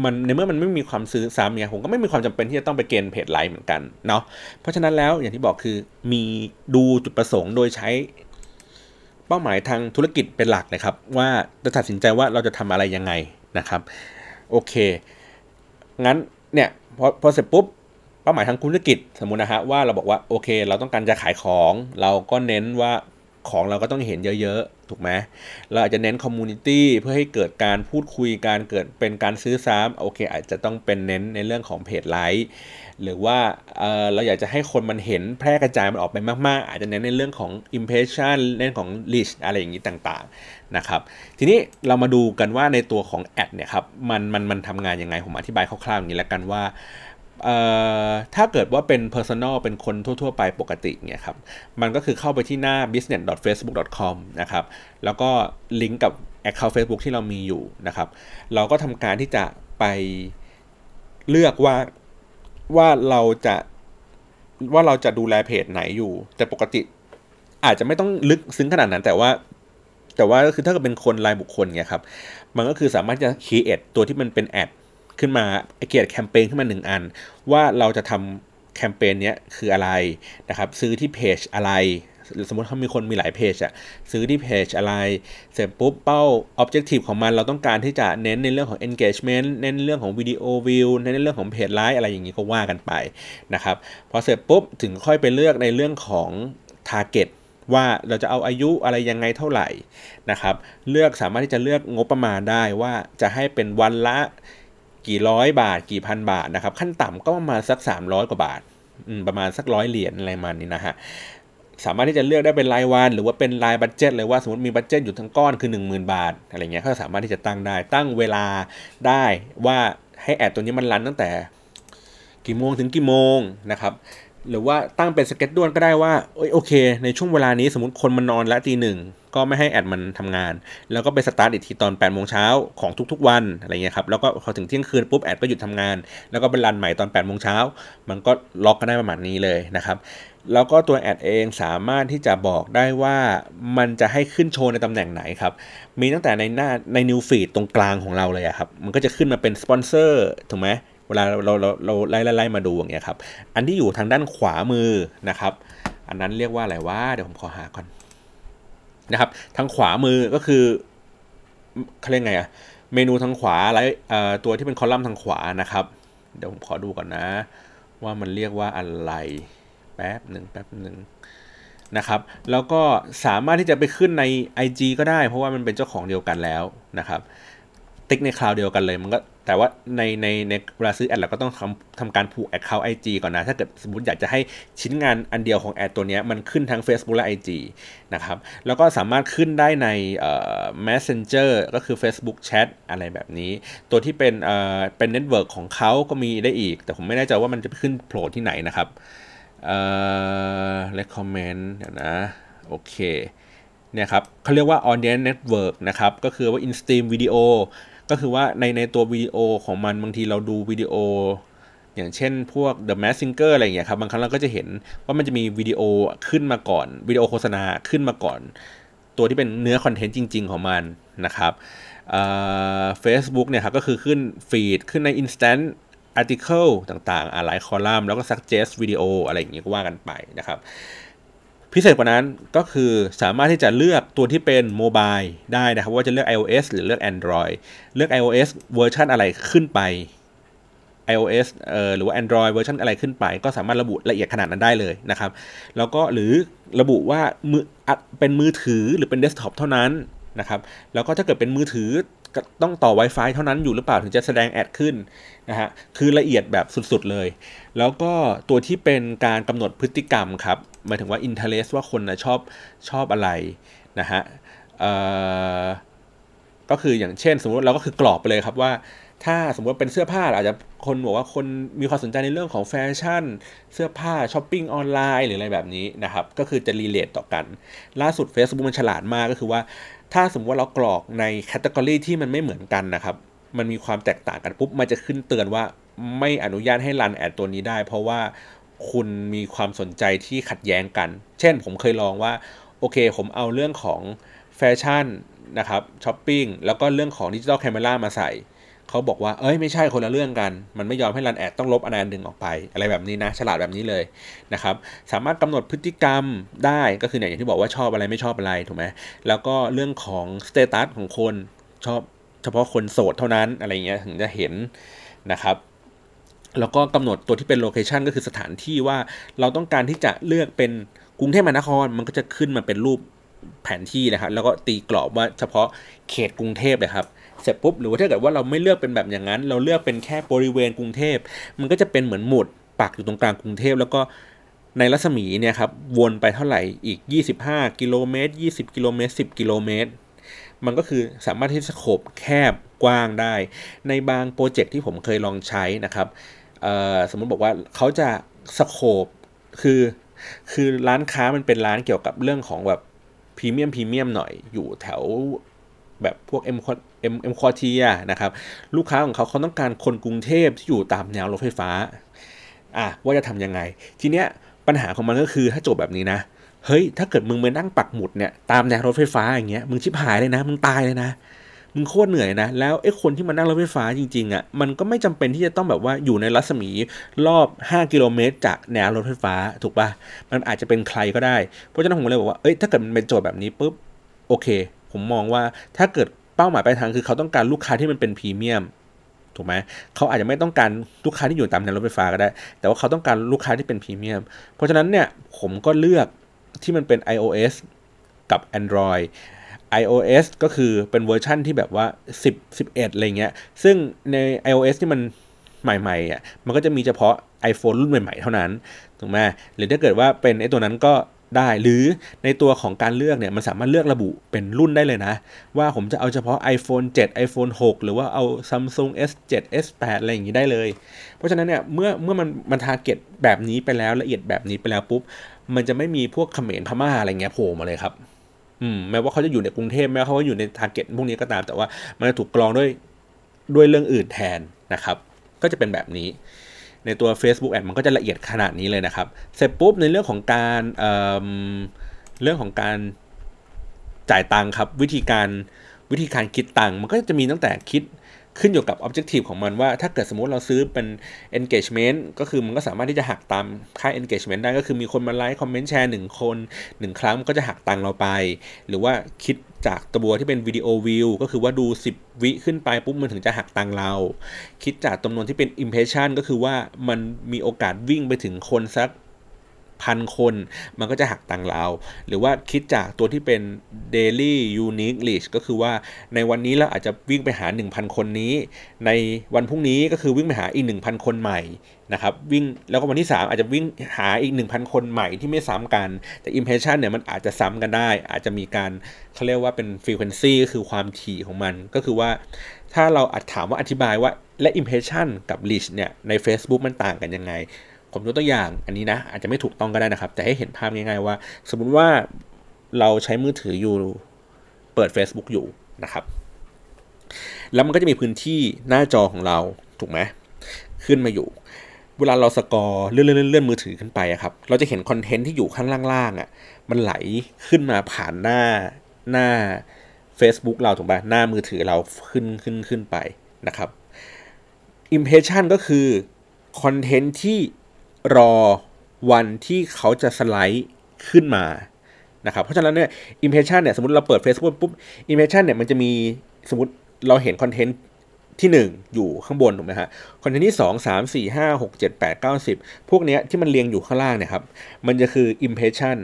มันในเมื่อมันไม่มีความซื้อซ้ำเนี่ยผมก็ไม่มีความจำเป็นที่จะต้องไปเกณฑ์เพจไลน์เหมือนกันเนาะเพราะฉะนั้นแล้วอย่างที่บอกคือมีดูจุดประสงค์โดยใช้เป้าหมายทางธุรกิจเป็นหลักนะครับ ว่าจะตัดสินใจว่าเราจะทำอะไรยังไงนะครับโอเค งั้นเนี่ยพอพอเสร็จปุ๊บเป้าหมายทางธุรกิจสมมุตินะฮะว่าเราบอกว่าโอเค เราต้องการจะขายของ เราก็เน้นว่า ของเราก็ต้องเห็นเยอะๆ ถูกไหมเราอาจจะเน้น community เพื่อให้เกิดการพูดคุยการเกิดเป็นการซื้อซ้ำโอเค อาจจะต้องเป็นเน้นในเรื่องของ page like หรือว่าเเราอยากจะให้คนมันเห็นแพร่กระจายมันออกไปมากๆ อาจจะเน้นในเรื่องของ impression เรื่องของ reach อะไรอย่างนี้ต่างๆนะครับทีนี้เรามาดูกันว่าในตัวของ ad เนี่ยครับมันมันมันทำงานยังไงผมอธิบายคร่าวๆอย่างนี้แล้วกันว่า ถ้าเกิดว่าเป็น personal เป็นคนทั่ว ๆ ไปปกติเนี่ยครับ มันก็คือเข้าไปที่หน้า business.facebook.com นะครับ แล้วก็ลิงก์กับ account Facebook ที่เรามีอยู่นะครับ เราก็ทำการที่จะไปเลือกว่าว่าเราจะว่าเราจะดูแลเพจไหนอยู่ แต่ปกติอาจจะไม่ต้องลึกซึ้งขนาดนั้นแต่ว่า แต่ว่าคือถ้าเกิดเป็นคนรายบุคคลเนี่ยครับ มันก็คือสามารถจะคีเอทตัวที่มันเป็นแอด ขึ้นมาเกียรแคมเปญขึ้นมาหนึ่งอัน ว่าเราจะทำแคมเปญนี้คืออะไรนะครับ ซื้อที่เพจอะไรสมมติเขามีคนมีหลายเพจอะซื้อที่เพจอะไร เสร็จปุ๊บเป้า objective ของมันเราต้องการที่จะเน้นในเรื่องของ engagement เน้นเรื่องของวิดีโอวิวเน้นในเรื่องของเพจไลค์อะไรอย่างนี้ก็ว่ากันไปนะครับพอเสร็จปุ๊บถึงค่อยไปเลือกในเรื่องของ target ว่าเราจะเอาอายุอะไรยังไงเท่าไหร่นะครับ เลือกสามารถที่จะเลือกงบประมาณได้ว่าจะให้เป็นวันละ กี่ร้อยบาทกี่พันบาทนะครับ ขั้นต่ำก็ประมาณสัก 300 กว่าบาทประมาณสักร้อยเหรียญอะไรมานี้นะฮะสามารถที่จะเลือกได้เป็นรายวัน หรือว่าเป็นราย budget เลยว่าสมมติมี budget อยู่ทั้งก้อนคือ 10,000 บาทอะไรเงี้ยเขาสามารถที่จะตั้งได้ตั้งเวลาได้ว่าให้ ad ตัวนี้มัน run ตั้งแต่กี่โมงถึงกี่โมงนะครับ หรือว่าตั้งเป็น schedule ก็ได้ว่าโอเค ในช่วงเวลานี้สมมติคนมันนอนละตีหนึ่งก็ไม่ให้ ad มันทำงาน แล้วก็ไปสตาร์ทอีกทีตอน8ปดโมงเช้าของทุกๆวันอะไรเงี้ยครับแล้วก็พอถึงเที่ยงคืนปุ๊บ ad ก็หยุดทำงาน แล้วก็เป็น run ใหม่ตอน8ปดโมงเช้ามันก็ล็อกกันได้ประมาณนี้เลยนะครับแล้วก็ตัว ad เองสามารถที่จะบอกได้ว่ามันจะให้ขึ้นโชว์ในตำแหน่งไหนครับ มีตั้งแต่ในหน้าใน News Feed ตรงกลางของเราเลยครับ มันก็จะขึ้นมาเป็นสปอนเซอร์ถูกไหม เวลาเราเราเราไล่ไล่มาดูอย่างเงี้ยครับ อันที่อยู่ทางด้านขวามือนะครับ อันนั้นเรียกว่าอะไรวะเดี๋ยวผมขอหาก่อนนะครับ ทางขวามือก็คือเขาเรียกไงอะเมนูทางขวาอะไรตัวที่เป็นคอลัมน์ทางขวานะครับ เดี๋ยวผมขอดูก่อนนะ ว่ามันเรียกว่าอะไรแป๊บหนึ่งแป๊บหนึ่งนะครับแล้วก็สามารถที่จะไปขึ้นใน IG ก็ได้ เพราะว่ามันเป็นเจ้าของเดียวกันแล้วนะครับ ติ๊กในคราวเดียวกันเลย มันก็แต่ว่าในในในเวลาซื้อ ad เราก็ต้องทำทำการผูก account IG ก่อนนะ ถ้าเกิดสมมติอยากจะให้ชิ้นงานอันเดียวของ ad ตัวนี้มันขึ้นทั้ง Facebook และ IG นะครับ แล้วก็สามารถขึ้นได้ในเอ่อ Messenger ก็คือ Facebook Chat อะไรแบบนี้ ตัวที่เป็นเอ่อเป็น network ของเขาก็มีได้อีก แต่ผมไม่แน่ใจว่ามันจะขึ้นโผล่ที่ไหนนะครับเอ่อ recommend เดี๋ยวนะโอเคเนี่ยครับเขาเรียกว่า audience network นะครับ ก็คือว่า in stream video ก็คือว่าในในตัววิดีโอของมันบางทีเราดูวิดีโอ อย่างเช่นพวก The Mask Singer อะไรอย่างเงี้ยครับบางครั้งเราก็จะเห็นว่ามันจะมีวิดีโอขึ้นมาก่อนวิดีโอโฆษณาขึ้นมาก่อน ตัวที่เป็นเนื้อ content จริง ๆ ของมันนะครับเฟซบุ๊กเนี่ยครับก็คือขึ้น feed ขึ้นใน Instant Article ต่างๆ หลายคอลัมน์แล้วก็ suggest วิดีโออะไรอย่างเงี้ยก็ว่ากันไปนะครับ พิเศษกว่านั้นก็คือสามารถที่จะเลือกตัวที่เป็น mobile ได้นะครับว่าจะเลือก iOS หรือเลือก Android เลือก iOS เวอร์ชันอะไรขึ้นไป iOS เอ่อหรือว่า Android เวอร์ชันอะไรขึ้นไป ก็สามารถระบุละเอียดขนาดนั้นได้เลยนะครับ แล้วก็หรือระบุว่ามือเป็นมือถือหรือเป็นเดสก์ท็อปเท่านั้นนะครับแล้วก็ถ้าเกิดเป็นมือถือต้องต่อ Wi-Fi เท่านั้นอยู่หรือเปล่าถึงจะแสดง ad ขึ้นนะฮะคือละเอียดแบบสุดๆเลย แล้วก็ตัวที่เป็นการกำหนดพฤติกรรมครับ หมายถึงว่า interest ว่าคนนะชอบชอบอะไรนะฮะก็คืออย่างเช่น สมมติเราก็คือกรอกไปเลยครับว่า ถ้าสมมติเป็นเสื้อผ้าอาจจะคนบอกว่าคนมีความสนใจในเรื่องของแฟชั่น เสื้อผ้าช้อปปิ้งออนไลน์หรืออะไรแบบนี้นะครับ ก็คือจะ relate ต่อกัน ล่าสุด Facebook มันฉลาดมากก็คือว่า ถ้าสมมติว่าเรากรอกใน category ที่มันไม่เหมือนกันนะครับ มันมีความแตกต่างกันปุ๊บมันจะขึ้นเตือนว่าไม่อนุญาตให้ run ad ตัวนี้ได้ เพราะว่า คุณมีความสนใจที่ขัดแย้งกัน เช่นผมเคยลองว่า โอเค ผมเอาเรื่องของแฟชั่นนะครับช้อปปิ้งแล้วก็เรื่องของ digital camera มาใส่เขาบอกว่าเอ้ยไม่ใช่คนละเรื่องกัน มันไม่ยอมให้ run ad ต้องลบอันนั้นหนึ่งออกไป อะไรแบบนี้นะ ฉลาดแบบนี้เลยนะครับ สามารถกำหนดพฤติกรรมได้ก็คืออย่างที่บอกว่าชอบอะไรไม่ชอบอะไรถูกไหมแล้วก็เรื่องของ status ของคนชอบเฉพาะคนโสดเท่านั้นอะไรเงี้ยถึงจะเห็นนะครับ แล้วก็กำหนดตัวที่เป็นโลเคชันก็คือสถานที่ว่าเราต้องการที่จะเลือกเป็นกรุงเทพมหานครมันก็จะขึ้นมาเป็นรูปแผนที่นะครับแล้วก็ตีกรอบว่าเฉพาะเขตกรุงเทพเลยครับเสร็จปุ๊บหรือว่าถ้าเกิดว่าเราไม่เลือกเป็นแบบอย่างนั้น เราเลือกเป็นแค่บริเวณกรุงเทพ มันก็จะเป็นเหมือนหมุดปักอยู่ตรงกลางกรุงเทพ แล้วก็ในรัศมีเนี่ยครับวนไปเท่าไหร่อีก 25 กิโลเมตร 20 กิโลเมตร 10 กิโลเมตร มันก็คือสามารถที่จะ scope แคบกว้างได้ ในบาง project ที่ผมเคยลองใช้นะครับ สมมุติบอกว่าเขาจะ scope คือคือร้านค้ามันเป็นร้านเกี่ยวกับเรื่องของแบบพรีเมียมพรีเมียมหน่อยอยู่แถวแบบพวกเอ็มเอ็มเอ็มคอทีนะครับ ลูกค้าของเขาเขาต้องการคนกรุงเทพที่อยู่ตามแนวรถไฟฟ้า อะว่าจะทำยังไง ทีเนี้ยปัญหาของมันก็คือถ้าโจทย์แบบนี้นะ เฮ้ย ถ้าเกิดมึงไปนั่งปักหมุดเนี่ยตามแนวรถไฟฟ้าอย่างเงี้ยมึงชิบหายเลยนะ มึงตายเลยนะ มึงโคตรเหนื่อยนะ แล้วไอ้คนที่มานั่งรถไฟฟ้าจริงๆอะ่ะมันก็ไม่จำเป็นที่จะต้องแบบว่าอยู่ในรัศมีรอบ 5 กิโลเมตร จากแนวรถไฟฟ้าถูกป่ะมันอาจจะเป็นใครก็ได้ เพราะฉะนั้นผมเลยบอกว่าเอ้ยถ้าเกิดมันเป็นโจทย์แบบนี้ปุ๊บโอเค ผมมองว่าถ้าเกิดเป้าหมายปลายทางคือเขาต้องการลูกค้าที่มันเป็นพรีเมียมถูกไหมเขาอาจจะไม่ต้องการลูกค้าที่อยู่ตามแนวรถไฟฟ้าก็ได้ แต่ว่าเขาต้องการลูกค้าที่เป็นพรีเมียมเพราะฉะนั้นเนี่ยผมก็เลือกที่มันเป็น iOS กับ Android iOS ก็คือเป็นเวอร์ชั่นที่แบบว่า 10 11 อะไรเงี้ย ซึ่งใน iOS ที่มันใหม่ๆอะ มันก็จะมีเฉพาะ iPhone รุ่นใหม่ๆ เท่านั้น ถูกไหมหรือถ้าเกิดว่าเป็นไอ้ตัวนั้นก็ได้ หรือในตัวของการเลือกเนี่ย มันสามารถเลือกระบุเป็นรุ่นได้เลยนะ ว่าผมจะเอาเฉพาะ iPhone 7 iPhone 6 หรือว่าเอา Samsung S7 S8 อะไรอย่างนี้ได้เลย เพราะฉะนั้นเนี่ย เมื่อเมื่อมันมัน target แบบนี้ไปแล้วละเอียดแบบนี้ไปแล้วปุ๊บ มันจะไม่มีพวกเขมรพม่าอะไรเงี้ยโผล่มาเลยครับ แม้ว่าเขาจะอยู่ในกรุงเทพแม้ว่าเขาจะอยู่ใน target พวกนี้ก็ตาม แต่ว่ามันจะถูกกรองด้วยด้วยเรื่องอื่นแทนนะครับ ก็จะเป็นแบบนี้ ในตัว Facebook Ad มันก็จะละเอียดขนาดนี้เลยนะครับ เสร็จปุ๊บในเรื่องของการเเรื่องของการจ่ายตังค์ครับ วิธีการวิธีการคิดตังค์มันก็จะมีตั้งแต่คิด ขึ้นอยู่กับ objective ของมันว่าถ้าเกิดสมมติเราซื้อเป็น engagement ก็คือมันก็สามารถที่จะหักตามค่า engagement ได้ก็คือมีคนมาไลค์คอมเมนต์แชร์หนึ่งคนหนึ่งครั้งมันก็จะหักตังเราไป หรือว่าคิดจากตัวที่เป็นวิดีโอวิวก็คือว่าดู 10 วิขึ้นไปปุ๊บมันถึงจะหักตังเรา คิดจากจำนวนที่เป็น impression ก็คือว่ามันมีโอกาสวิ่งไปถึงคนสัก พันคน มันก็จะหักตังเรา หรือว่าคิดจากตัวที่เป็น daily unique list ก็คือว่าในวันนี้เราอาจจะวิ่งไปหา 1,000 คนนี้ ในวันพรุ่งนี้ก็คือวิ่งไปหาอีก 1,000 คนใหม่นะครับวิ่งแล้วก็วันที่ 3 อาจจะวิ่งหาอีก 1,000 คนใหม่ที่ไม่ซ้ำกัน แต่ impression เนี่ยมันอาจจะซ้ำกันได้ อาจจะมีการเขาเรียกว่าเป็น frequency ก็คือความถี่ของมันก็คือว่าถ้าเราอาจถามว่าอธิบายว่าและ impression กับ list เนี่ยใน Facebook มันต่างกันยังไง ผมยกตัวอย่างอันนี้นะ อาจจะไม่ถูกต้องก็ได้นะครับ แต่ให้เห็นภาพง่ายๆว่า สมมุติว่าเราใช้มือถืออยู่เปิด Facebook อยู่นะครับ แล้วมันก็จะมีพื้นที่หน้าจอของเราถูกไหมขึ้นมาอยู่ เวลาเราสกอร์เลื่อนเลื่อนมือถือขึ้นไปครับ เราจะเห็นคอนเทนต์ที่อยู่ข้างล่างๆอะ่ะมันไหลขึ้นมาผ่านหน้าหน้า Facebook เราถูกไหมหน้ามือถือเราขึ้นขึ้นขึ้นไปนะครับ Impression ก็คือ content ที่ รอวันที่เขาจะสไลด์ขึ้นมานะครับเพราะฉะนั้นเนี่ย impression เนี่ยสมมติเราเปิด Facebook ปุ๊บ impression เนี่ยมันจะมีสมมติเราเห็น content ที่ 1 อยู่ข้างบนถูกไหมฮะ content ที่ 2 3 4 5 6 7 8 9 10 พวกเนี้ยที่มันเรียงอยู่ข้างล่างเนี่ยครับมันจะคือ impression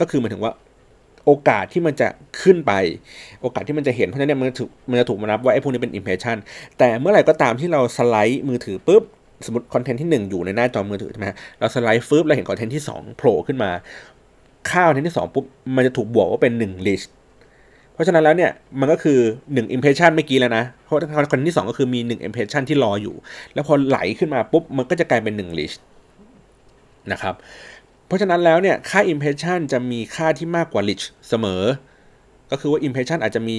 ก็คือหมายถึงว่าโอกาสที่มันจะขึ้นไป โอกาสที่มันจะเห็นเพราะฉะนั้นเนี่ยมันจะถูกมันจะถูกมานับว่าไอ้พวกนี้เป็น impression แต่เมื่อไหร่ก็ตามที่เราสไลด์มือถือปุ๊บ สมมติ content ที่ 1 อยู่ในหน้าจอมือถือใช่ไหมเราสไลด์ฟึบเราเห็น content ที่2โผล่ขึ้นมาค่า content ที่2ปุ๊บมันจะถูกบวกว่าเป็น1 list เพราะฉะนั้นแล้วเนี่ยมันก็คือ 1 impression เมื่อกี้แล้วนะ เพราะ content ที่ 2 ก็คือมี 1 impression ที่รออยู่ แล้วพอไหลขึ้นมาปุ๊บมันก็จะกลายเป็น 1 reach นะครับเพราะฉะนั้นแล้วเนี่ยค่า impression จะมีค่าที่มากกว่า list เสมอ ก็คือว่า impression อาจจะมี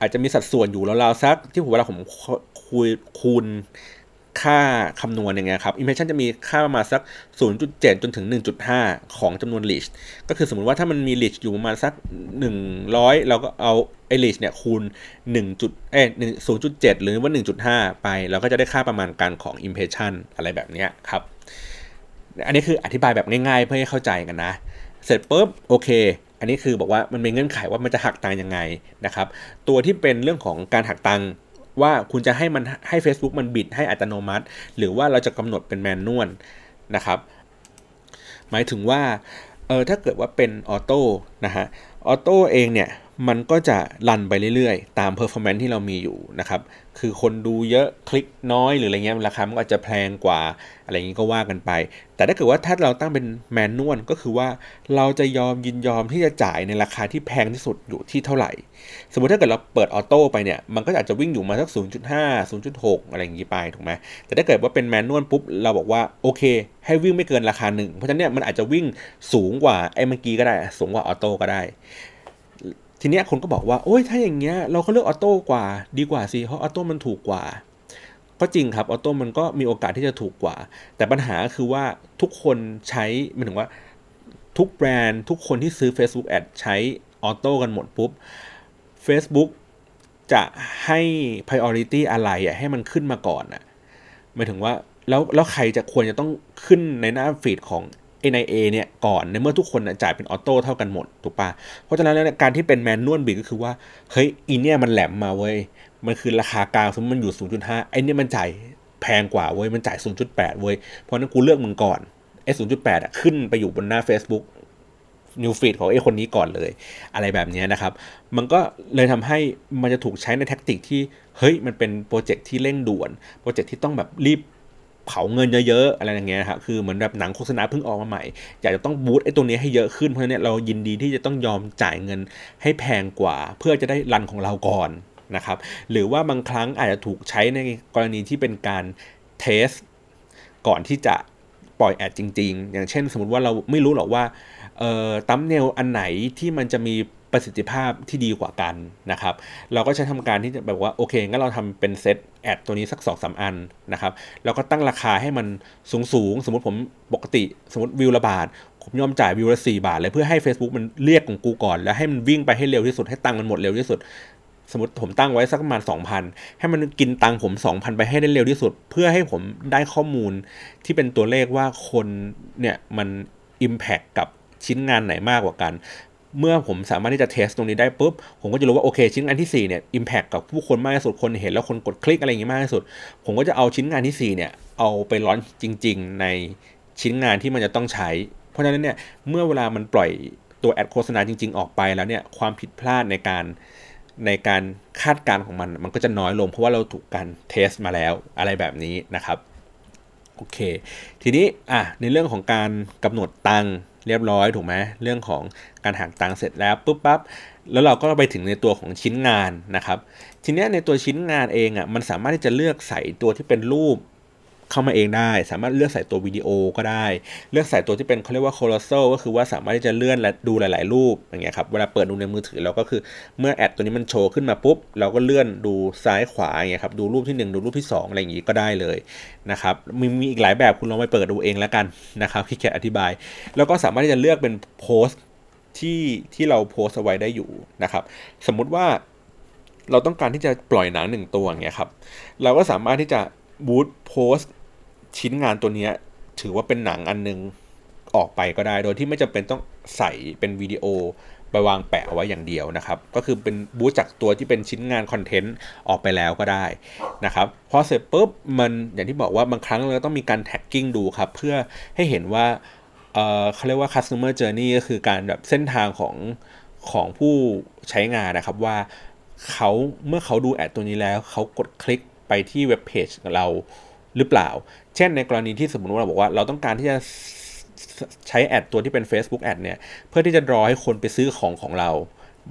อาจจะมีสัดส่วนอยู่ราวๆสักที่ผมเวลาผมคุยคูณ ค่าคำนวณอย่างเงี้ยครับ impression จะมีค่าประมาณสัก 0.7 จนถึง 1.5 ของจำนวน reach ก็คือสมมุติว่าถ้ามันมี reach อยู่ประมาณสัก 100 เราก็เอาไอ้ reach เนี่ยคูณ1จุดเอ้0.7 หรือว่า 1.5 ไป เราก็จะได้ค่าประมาณการของ impression อะไรแบบนี้ครับ อันนี้คืออธิบายแบบง่ายๆ เพื่อให้เข้าใจกันนะ เสร็จปุ๊บโอเคอันนี้คือบอกว่ามันเป็นเงื่อนไขว่ามันจะหักตังยังไงนะครับ ตัวที่เป็นเรื่องของการหักตัง ว่าคุณจะให้มันให้ Facebook มันบิดให้อัตโนมัติ หรือว่าเราจะกำหนดเป็นแมนนวลนะครับ หมายถึงว่าเออถ้าเกิดว่าเป็นออโต้นะฮะออโต้เองเนี่ย มันก็จะรันไปเรื่อยๆ ตาม performance ที่เรามีอยู่นะครับ คือคนดูเยอะคลิกน้อยหรืออะไรเงี้ยราคามันก็จะแพงกว่าอะไรอย่างนี้ก็ว่ากันไป แต่ถ้าเกิดว่าถ้าเราตั้งเป็น manual ก็คือว่าเราจะยอมยินยอมที่จะจ่ายในราคาที่แพงที่สุดอยู่ที่เท่าไหร่ สมมติถ้าเกิดเราเปิด auto ไปเนี่ยมันก็อาจจะวิ่งอยู่มาสัก 0.5 0.6 อะไรอย่างนี้ไปถูกไหมแต่ถ้าเกิดว่าเป็น manual ปุ๊บเราบอกว่าโอเค ให้วิ่งไม่เกินราคาหนึ่งเพราะฉะนั้นเนี่ยมันอาจจะวิ่งสูงกว่าไอ้เมื่อกี้ก็ได้ สูงกว่า auto ก็ได้ ทีเนี้ยคนก็บอกว่า โอ้ยถ้าอย่างเงี้ยเราก็เลือก auto กว่าดีกว่าสิเพราะ auto มันถูกกว่า ก็จริงครับ auto มันก็มีโอกาสที่จะถูกกว่า แต่ปัญหาคือว่าทุกคนใช้หมายถึงว่าทุกแบรนด์ทุกคนที่ซื้อ Facebook Ad ใช้ auto กันหมดปุ๊บ Facebook จะให้ priority อะไรอะให้มันขึ้นมาก่อนอะหมายถึงว่าแล้วแล้วใครจะควรจะต้องขึ้นในหน้าฟีดของ NIA เนี่ยก่อนในเมื่อทุกคนจ่ายเป็น auto เท่ากันหมดถูกปะเพราะฉะนั้นแล้วการที่เป็น manual bid ก็คือว่าเฮ้ยอีเนี่ยมันแหลมมาเว้ยมันคือราคากลางสมมติมันอยู่ 0.5ไอ้เนี่ยมันจ่ายแพงกว่าเว้ยมันจ่าย 0.8 เว้ยเพราะนั้นกูเลือกมึงก่อนไอ้0.8อะขึ้นไปอยู่บนหน้า Facebook news feed ของไอ้คนนี้ก่อนเลย อะไรแบบนี้นะครับ มันก็เลยทำให้มันจะถูกใช้ใน tactic ที่ เฮ้ย มันเป็น project ที่เร่งด่วน project ที่ต้องแบบรีบ เผาเงินเยอะๆอะไรอย่างเงี้ยครับคือเหมือนแบบหนังโฆษณาเพิ่งออกมาใหม่ อยากจะต้องบูตไอ้ตัวนี้ให้เยอะขึ้นเพราะฉะนั้นเรายินดีที่จะต้องยอมจ่ายเงินให้แพงกว่า เพื่อจะได้รันของเราก่อนนะครับหรือว่าบางครั้งอาจจะถูกใช้ในกรณีที่เป็นการเทสก่อนที่จะปล่อยแอดจริง ๆ อย่างเช่น สมมติว่าเราไม่รู้หรอกว่าเอ่อตั้มเนลอันไหนที่มันจะมี ประสิทธิภาพที่ดีกว่ากันนะครับ เราก็ใช้ทำการที่จะแบบว่าโอเคงั้นเราทำเป็นเซตแอดตัวนี้สัก2อสอันนะครับแล้วก็ตั้งราคาให้มันสูงสูงสมมติผมปกติสมมติวิวละบาทผมยอมจ่ายวิวละ4บาทเลยเพื่อให้ Facebook มันเรียกของกูก่อน แล้วให้มันวิ่งไปให้เร็วที่สุดให้ตังมันหมดเร็วที่สุด สมมติผมตั้งไว้สักประมาณ 2,000 ให้มันกินตังผม 2,000 ไปให้ได้เร็วที่สุด เพื่อให้ผมได้ข้อมูลที่เป็นตัวเลขว่าคนเนี่ยมัน Impact กับชิ้นงานไหนมากกว่ากัน เมื่อผมสามารถที่จะเทสตรงนี้ได้ปุ๊บ ผมก็จะรู้ว่าโอเคชิ้นงานที่4เนี่ยอิมแพคกับผู้คนมากที่สุดคนเห็นแล้วคนกดคลิกอะไรอย่างงี้มากที่สุด ผมก็จะเอาชิ้นงานที่4เนี่ยเอาไปร้อนจริง ๆ ในชิ้นงานที่มันจะต้องใช้ เพราะฉะนั้นเนี่ยเมื่อเวลามันปล่อยตัวแอดโฆษณาจริง ๆ ออกไปแล้วเนี่ยความผิดพลาดในการในการคาดการณ์ของมันมันก็จะน้อยลง เพราะว่าเราถูกการเทสมาแล้วอะไรแบบนี้นะครับโอเค ทีนี้อะในเรื่องของการกำหนดตัง เรียบร้อยถูกไหมเรื่องของการหักตังเสร็จแล้วปุ๊บปั๊บแล้วเราก็ไปถึงในตัวของชิ้นงานนะครับ ทีนี้ในตัวชิ้นงานเองอะมันสามารถที่จะเลือกใส่ตัวที่เป็นรูป เข้ามาเองได้ สามารถเลือกใส่ตัววิดีโอก็ได้ เลือกใส่ตัวที่เป็นเขาเรียกว่าโคลอสโซก็คือว่าสามารถที่จะเลื่อนและดูหลาย ๆ รูปอย่างเงี้ยครับเวลาเปิดดูในมือถือเราก็คือเมื่อแอดตัวนี้มันโชว์ขึ้นมาปุ๊บเราก็เลื่อนดูซ้ายขวาอย่างเงี้ยครับดูรูปที่ 1 ดูรูปที่ 2 อะไรอย่างงี้ก็ได้เลยนะครับมีมีอีกหลายแบบคุณลองไปเปิดดูเองแล้วกันนะครับพี่แค่อธิบาย แล้วก็สามารถที่จะเลือกเป็นโพสต์ที่ที่เราโพสเอาไว้ได้อยู่นะครับ สมมุติว่าเราต้องการที่จะปล่อยหนังหนึ่งตัวอย่างเงี้ยครับ เราก็สามารถที่จะ boost post ชิ้นงานตัวนี้ถือว่าเป็นหนังอันนึงออกไปก็ได้ โดยที่ไม่จำเป็นต้องใส่เป็นวิดีโอไปวางแปะเอาไว้อย่างเดียวนะครับ ก็คือเป็น boost จากตัวที่เป็นชิ้นงาน content ออกไปแล้วก็ได้นะครับ พอเสร็จปุ๊บมันอย่างที่บอกว่าบางครั้งเราต้องมีการ tracking ดูครับ เพื่อให้เห็นว่าเเขาเรียกว่า customer journey ก็คือการแบบเส้นทางของของผู้ใช้งานนะครับว่าเขาเมื่อเขาดูแอดตัวนี้แล้ว เขากดคลิกไปที่เว็บเพจเรา หรือเปล่า เช่นในกรณีที่สมมติว่าเราบอกว่าเราต้องการที่จะใช้แอดตัวที่เป็น Facebook แอดเนี่ย เพื่อที่จะรอให้คนไปซื้อของของเรา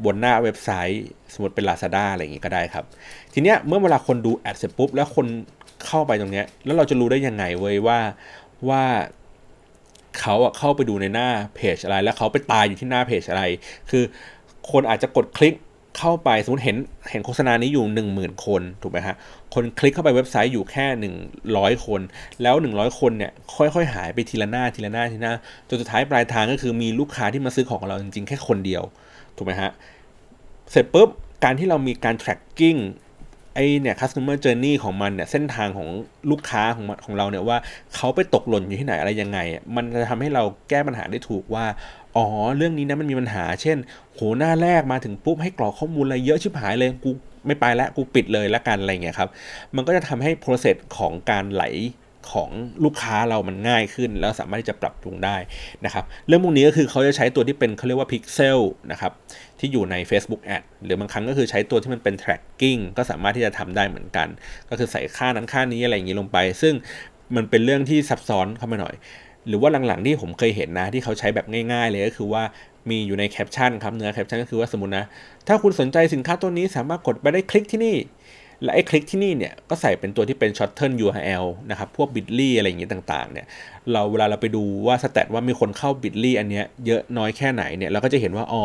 บนหน้าเว็บไซต์สมมติเป็น Lazada อะไรอย่างงี้ก็ได้ครับ ทีเนี้ยเมื่อเวลาคนดูแอดเสร็จปุ๊บ แล้วคนเข้าไปตรงเนี้ย แล้วเราจะรู้ได้ยังไงเว้ยว่าว่าเขาอะเข้าไปดูในหน้าเพจอะไร แล้วเขาไปตายอยู่ที่หน้าเพจอะไร คือคนอาจจะกดคลิก เข้าไปสมมติเห็นเห็นโฆษณานี้อยู่ 1 0,000 คนถูกไหมฮะคนคลิกเข้าไปเว็บไซต์อยู่แค่ 100 คน แล้ว 100 คนเนี่ยค่อยๆ หายไปทีละหน้าทีละหน้าทีละหน้าจนสุดท้ายปลายทางก็คือมีลูกค้าที่มาซื้อของเราจริงๆ แค่คนเดียวถูกไหมฮะเสร็จปุ๊บการที่เรามีการ tracking ไอเนี่ย customer journey ของมันเนี่ยเส้นทางของลูกค้าของของเราเนี่ยว่าเขาไปตกหล่นอยู่ที่ไหนอะไรยังไง มันจะทำให้เราแก้ปัญหาได้ถูกว่า อ๋อ เรื่องนี้นะมันมีปัญหา เช่น โหหน้าแรกมาถึงปุ๊บให้กรอกข้อมูลอะไรเยอะชิบหายเลยกูไม่ไปแล้วกูปิดเลยละกันอะไรเงี้ยครับ มันก็จะทำให้ process ของการไหลของลูกค้าเรามันง่ายขึ้น แล้วสามารถที่จะปรับปรุงได้นะครับ เรื่องพวกนี้ก็คือเขาจะใช้ตัวที่เป็นเขาเรียกว่าพิกเซลนะครับที่อยู่ใน Facebook Ad หรือบางครั้งก็คือใช้ตัวที่มันเป็น tracking ก็สามารถที่จะทำได้เหมือนกัน ก็คือใส่ค่านั้นค่านี้อะไรอย่างนี้ลงไป ซึ่งมันเป็นเรื่องที่ซับซ้อนเข้ามาหน่อย หรือว่าหลังๆที่ผมเคยเห็นนะ ที่เขาใช้แบบง่ายๆเลยก็คือว่ามีอยู่ในแคปชั่นครับเนื้อแคปชั่นก็คือว่าสมมตินะ ถ้าคุณสนใจสินค้าตัวนี้สามารถกดไปได้คลิกที่นี่ และไอ้คลิกที่นี่เนี่ยก็ใส่เป็นตัวที่เป็น shorten URL นะครับพวก bitly อะไรอย่างเงี้ยต่างๆเนี่ยเราเวลาเราไปดูว่า stat ว่ามีคนเข้า bitly อันเนี้ยเยอะน้อยแค่ไหนเนี่ยเราก็จะเห็นว่าอ๋อ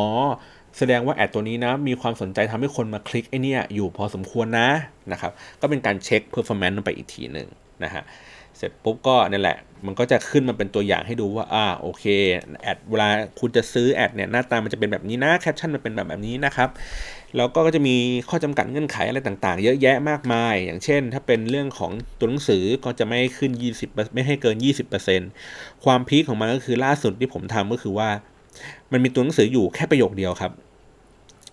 แสดงว่า ad ตัวนี้นะมีความสนใจทำให้คนมาคลิกไอ้เนี้ยอยู่พอสมควรนะนะครับก็เป็นการเช็ค performance ไปอีกทีหนึ่งนะฮะ เสร็จปุ๊บก็นี่แหละ มันก็จะขึ้นมาเป็นตัวอย่างให้ดูว่า อ่า โอเค ad เวลาคุณจะซื้อ ad เนี่ย หน้าตามันจะเป็นแบบนี้นะ แคปชั่นมันเป็นแบบแบบนี้นะครับ แล้วก็จะมีข้อจำกัดเงื่อนไขอะไรต่างๆ เยอะแยะมากมาย อย่างเช่น ถ้าเป็นเรื่องของตัวหนังสือก็จะไม่ขึ้น 20 ไม่ให้เกิน 20%ความ peak ของมันก็คือล่าสุดที่ผมทำก็คือว่า มันมีตัวหนังสืออยู่แค่ประโยคเดียวครับ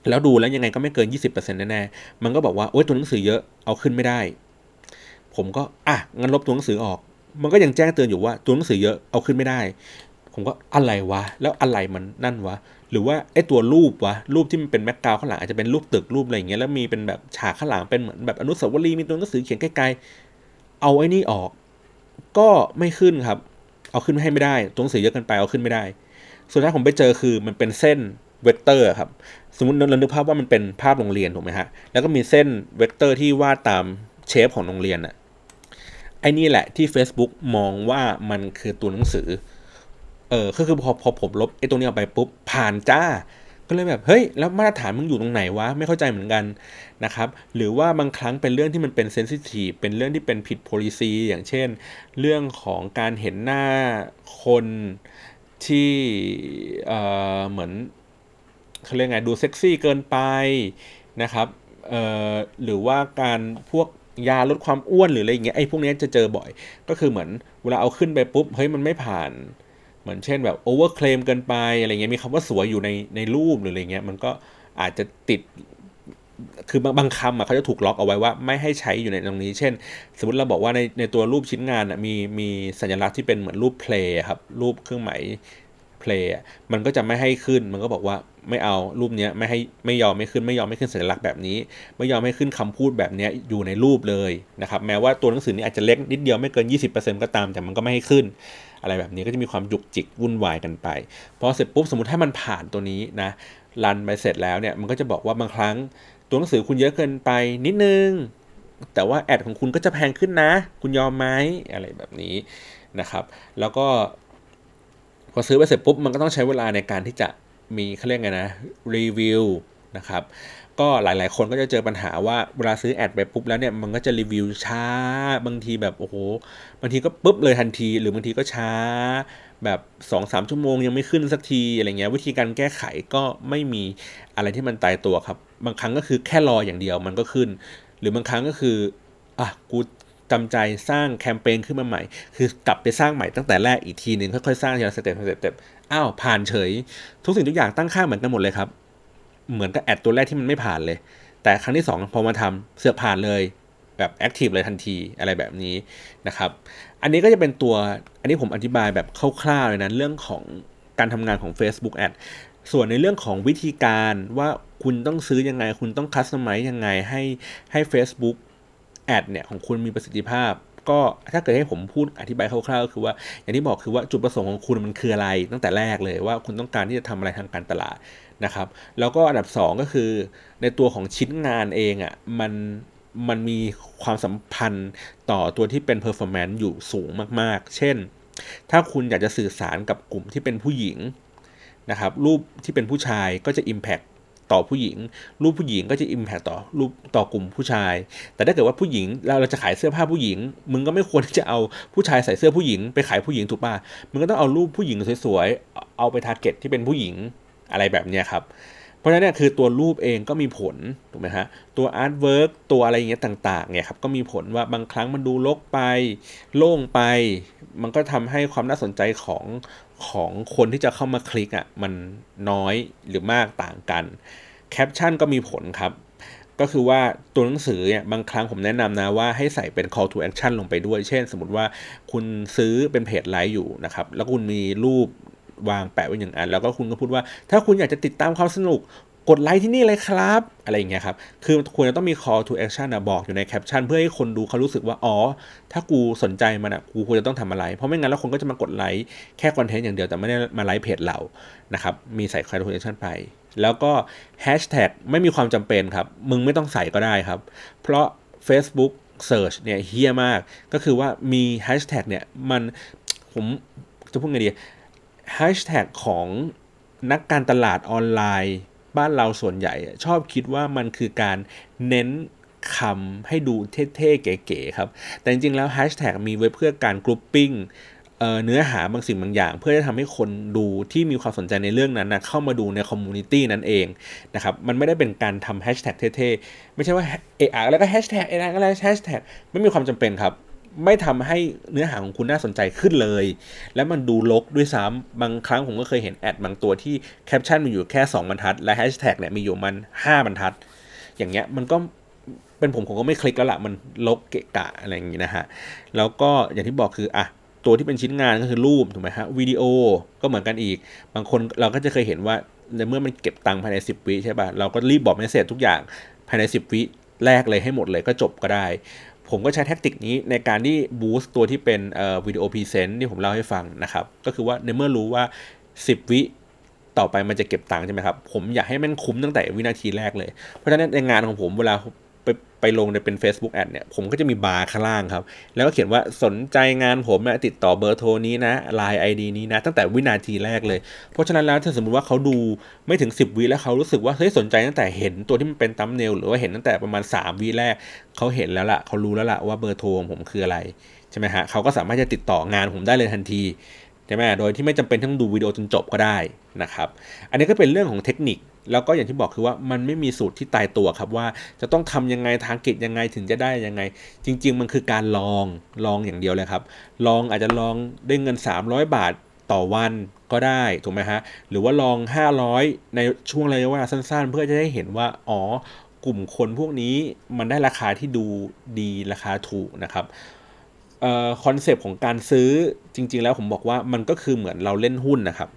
แล้วดูแล้วยังไงก็ไม่เกิน 20%แน่ๆ มันก็บอกว่า โอ๊ย ตัวหนังสือเยอะ เอาขึ้นไม่ได้ ผมก็อะงั้นลบตัวหนังสือออก มันก็ยังแจ้งเตือนอยู่ว่าตัวหนังสือเยอะเอาขึ้นไม่ได้ ผมก็อะไรวะ แล้วอะไรมันนั่นวะ หรือว่าไอ้ตัวรูปวะ รูปที่มันเป็นแบ็กกาวข้างหลังอาจจะเป็นรูปตึกรูปอะไรอย่างเงี้ย แล้วมีเป็นแบบฉากข้างหลังเป็นเหมือนแบบอนุสาวรีย์มีตัวหนังสือเขียนไกลๆ เอาไอ้นี่ออก ก็ไม่ขึ้นครับ เอาขึ้นให้ไม่ได้ ตัวหนังสือเยอะเกินไปเอาขึ้นไม่ได้ สุดท้ายผมไปเจอคือมันเป็นเส้นเวกเตอร์ครับสมมติเรานึกภาพว่ามันเป็นภาพโรงเรียนถูกไหมฮะ แล้วก็มีเส้นเวกเตอร์ที่วาดตาม shape ของโรงเรียนอะ ไอ้นี่แหละที่ Facebook มองว่ามันคือตัวหนังสือ เออก็คือพอพอผมลบไอ้ตรงนี้ออกไปปุ๊บผ่านจ้า ก็เลยแบบเฮ้ยแล้วมาตรฐานมึงอยู่ตรงไหนวะไม่เข้าใจเหมือนกันนะครับ หรือว่าบางครั้งเป็นเรื่องที่มันเป็น sensitive เป็นเรื่องที่เป็นผิด policy อย่างเช่น เรื่องของการเห็นหน้าคนที่เอ่อเหมือนเขาเรียกไงดูเซ็กซี่เกินไปนะครับเอ่อหรือว่าการพวก ยาลดความอ้วนหรืออะไรอย่างเงี้ยไอ้พวกนี้จะเจอบ่อย ก็คือเหมือนเวลาเอาขึ้นไปปุ๊บเฮ้ยมันไม่ผ่านเหมือนเช่นแบบโอเวอร์เคลมเกินไปอะไรเงี้ยมีคำว่าสวยอยู่ในในรูปหรืออะไรเงี้ยมันก็อาจจะติดคือบางบางคำอะเขาจะถูกล็อกเอาไว้ว่าไม่ให้ใช้อยู่ในตรงนี้ เช่น สมมติเราบอกว่าในในตัวรูปชิ้นงานอะมีมีสัญลักษณ์ที่เป็นเหมือนรูป play ครับรูปเครื่องหมาย play มันก็จะไม่ให้ขึ้นมันก็บอกว่า ไม่เอารูปเนี้ยไม่ให้ไม่ยอมไม่ขึ้นไม่ยอมไม่ขึ้นสัญลักษณ์แบบนี้ ไม่ยอมให้ขึ้นคำพูดแบบนี้อยู่ในรูปเลยนะครับแม้ว่าตัวหนังสือนี้อาจจะเล็กนิดเดียวไม่เกิน 20%ก็ตามแต่มันก็ไม่ให้ขึ้น อะไรแบบนี้ก็จะมีความจุกจิกวุ่นวายกันไปพอเสร็จปุ๊บสมมติถ้ามันผ่านตัวนี้นะ run ไปเสร็จแล้วเนี่ยมันก็จะบอกว่าบางครั้งตัวหนังสือคุณเยอะเกินไปนิดนึงแต่ว่าแอดของคุณก็จะแพงขึ้นนะ คุณยอมไหมอะไรแบบนี้นะครับ แล้วก็พอซื้อไปเสร็จปุ๊บมันก็ต้องใช้เวลาในการที่จะ มีเขาเรียกไงนะรีวิวนะครับก็หลายๆ คนก็จะเจอปัญหาว่าเวลาซื้อแอดไปปุ๊บแล้วเนี่ยมันก็จะรีวิวช้า บางทีแบบโอ้โหบางทีก็ปุ๊บเลยทันที หรือบางทีก็ช้า แบบ2อสชั่วโมงยังไม่ขึ้นสักทีอะไรเงี้ยวิธีการแก้ไขก็ไม่มีอะไรที่มันตายตัวครับ บางครั้งก็คือแค่รออย่างเดียวมันก็ขึ้น หรือบางครั้งก็คืออะกูจำใจสร้างแคมเปญขึ้นมาใหม่ คือกลับไปสร้างใหม่ตั้งแต่แรกอีกทีหนึ่งค่อยๆสร้างทีละ step step อ้าวผ่านเฉย ทุกสิ่งทุกอย่างตั้งค่าเหมือนกันหมดเลยครับ เหมือนกับ ad ตัวแรกที่มันไม่ผ่านเลย แต่ครั้งที่ 2 พอมาทำเสือกผ่านเลยแบบ active เลยทันทีอะไรแบบนี้นะครับ อันนี้ก็จะเป็นตัวอันนี้ผมอธิบายแบบคร่าวๆเลยนะเรื่องของการทำงานของ Facebook Ad ส่วนในเรื่องของวิธีการว่าคุณต้องซื้อยังไง คุณต้องคัสตอมไมซ์ยังไงให้ให้ Facebook แอดเนี่ยของคุณมีประสิทธิภาพ ก็ถ้าเกิดให้ผมพูดอธิบายคร่าวๆก็คือว่า อย่างที่บอกคือว่าจุดประสงค์ของคุณมันคืออะไร ตั้งแต่แรกเลยว่าคุณต้องการที่จะทำอะไรทางการตลาดนะครับ แล้วก็อันดับ 2 ก็คือในตัวของชิ้นงานเองอะ่ะมันมันมีความสัมพันธ์ต่อตัวที่เป็น performance อยู่สูงมากๆ เช่น ถ้าคุณอยากจะสื่อสารกับกลุ่มที่เป็นผู้หญิงนะครับรูปที่เป็นผู้ชายก็จะ impact ต่อผู้หญิง รูปผู้หญิงก็จะอิมแพคต่อรูปต่อกลุ่มผู้ชาย แต่ถ้าเกิดว่าผู้หญิงเราเราจะขายเสื้อผ้าผู้หญิง มึงก็ไม่ควรที่จะเอาผู้ชายใส่เสื้อผู้หญิงไปขายผู้หญิงถูกป่ะมึงก็ต้องเอารูปผู้หญิงสวยๆเอาไปทาร์เก็ตที่เป็นผู้หญิงอะไรแบบนี้ครับเพราะฉะนั้นเนี่ยคือตัวรูปเองก็มีผลถูกไหมฮะตัว artwork ตัวอะไรอย่างเงี้ยต่างๆเนี่ยครับก็มีผลว่าบางครั้งมันดูรกไป โล่งไป มันก็ทำให้ความน่าสนใจของ ของคนที่จะเข้ามาคลิกอะ่ะมันน้อยหรือมากต่างกันแคปชั่นก็มีผลครับ ก็คือว่าตัวหนังสือเนี่ยบางครั้งผมแนะนำนะว่าให้ใส่เป็น call to action ลงไปด้วย เช่น สมมติว่าคุณซื้อเป็น page like อยู่นะครับ แล้วคุณมีรูปวางแปะไว้อย่างอัน แล้วก็คุณก็พูดว่า ถ้าคุณอยากจะติดตามความสนุก กดไลค์ที่นี่เลยครับ อะไรอย่างเงี้ยครับ คือควรจะต้องมี call to action นะบอกอยู่ในแคปชั่นเพื่อให้คนดูเขารู้สึกว่า อ๋อ ถ้ากูสนใจมันอะ กูควรจะต้องทำอะไร เพราะไม่งั้นแล้วคนก็จะมากดไลค์แค่ content อย่างเดียวแต่ไม่ได้มา like page เรา นะครับ มีใส่ call to action ไป แล้วก็แฮชแท็กไม่มีความจำเป็นครับ มึงไม่ต้องใส่ก็ได้ครับ เพราะ Facebook Search เนี่ยเหี้ยมาก ก็คือว่ามีแฮชแท็กเนี่ยมันผมจะพูดไงดีแฮชแท็กของนักการตลาดออนไลน์ บ้านเราส่วนใหญ่ชอบคิดว่ามันคือการเน้นคำให้ดูเท่ๆ เก๋ๆครับ แต่จริงๆ แล้วแฮชแท็กมีไว้เพื่อการ grouping เนื้อหาบางสิ่งบางอย่าง เพื่อจะทำให้คนดูที่มีความสนใจในเรื่องนั้นนะเข้ามาดูใน community นั้นเองนะครับมันไม่ได้เป็นการทำแฮชแท็กเท่ๆ ไม่ใช่ว่าเอะอะแล้วก็แฮชแท็ก เอะอะอะไรแฮชแท็กไม่มีความจำเป็นครับ ไม่ทำให้เนื้อหาของคุณน่าสนใจขึ้นเลย และมันดูรกด้วยซ้ำบางครั้งผมก็เคยเห็น ad บางตัวที่แคปชั่นมีอยู่แค่ 2 บรรทัด และแฮชแท็กเนี่ยมีอยู่มัน 5 บรรทัด อย่างเงี้ยมันก็เป็นผมผมก็ไม่คลิกแล้วละมันรกเกะกะอะไรอย่างงี้นะฮะแล้วก็อย่างที่บอกคืออะตัวที่เป็นชิ้นงานก็คือรูปถูกไหมฮะวิดีโอก็เหมือนกันอีก บางคนเราก็จะเคยเห็นว่าในเมื่อมันเก็บตังค์ภายใน 10 วิใช่ป่ะเราก็รีบบอก message ทุกอย่างภายใน 10 วิแรกเลยให้หมดเลยก็จบก็ได้ ผมก็ใช้ tactic นี้ในการที่ boost ตัวที่เป็นวิดีโอ present ที่ผมเล่าให้ฟังนะครับ ก็คือว่าในเมื่อรู้ว่า 10 วิต่อไปมันจะเก็บตังค์ใช่ไหมครับ ผมอยากให้มันคุ้มตั้งแต่วินาทีแรกเลย เพราะฉะนั้นในงานของผมเวลา ไปไปลงในเป็น Facebook Ad เนี่ยผมก็จะมีบาร์ข้างล่างครับ แล้วก็เขียนว่าสนใจงานผมติดต่อเบอร์โทรนี้นะไลน์ไอดีนี้นะ ตั้งแต่วินาทีแรกเลย เพราะฉะนั้นแล้วถ้าสมมติว่าเขาดูไม่ถึง 10วิแล้วเขารู้สึกว่าเฮ้ยสนใจตั้งแต่เห็นตัวที่มันเป็นตัมเนลหรือว่าเห็นตั้งแต่ประมาณ 3วิแรกเขาเห็นแล้วล่ะเขารู้แล้วล่ะว่าเบอร์โทรของผมคืออะไรใช่ไหมฮะเขาก็สามารถจะติดต่องานผมได้เลยทันทีใช่ไหมโดยที่ไม่จำเป็นต้องดูวิดีโอจนจบก็ได้นะครับ อันนี้ก็เป็นเรื่องของเทคนิค แล้วก็อย่างที่บอกคือว่ามันไม่มีสูตรที่ตายตัวครับว่าจะต้องทำยังไงทางกิจยังไงถึงจะได้ยังไง จริง ๆ มันคือการลองลองอย่างเดียวเลยครับ ลองอาจจะลองได้เงิน 300 บาทต่อวันก็ได้ถูกไหมฮะหรือว่าลอง 500 ในช่วงระยะเวลาสั้นๆ เพื่อจะได้เห็นว่าอ๋อกลุ่มคนพวกนี้มันได้ราคาที่ดูดีราคาถูกนะครับ concept ของการซื้อจริง ๆ แล้วผมบอกว่ามันก็คือเหมือนเราเล่นหุ้นนะครับ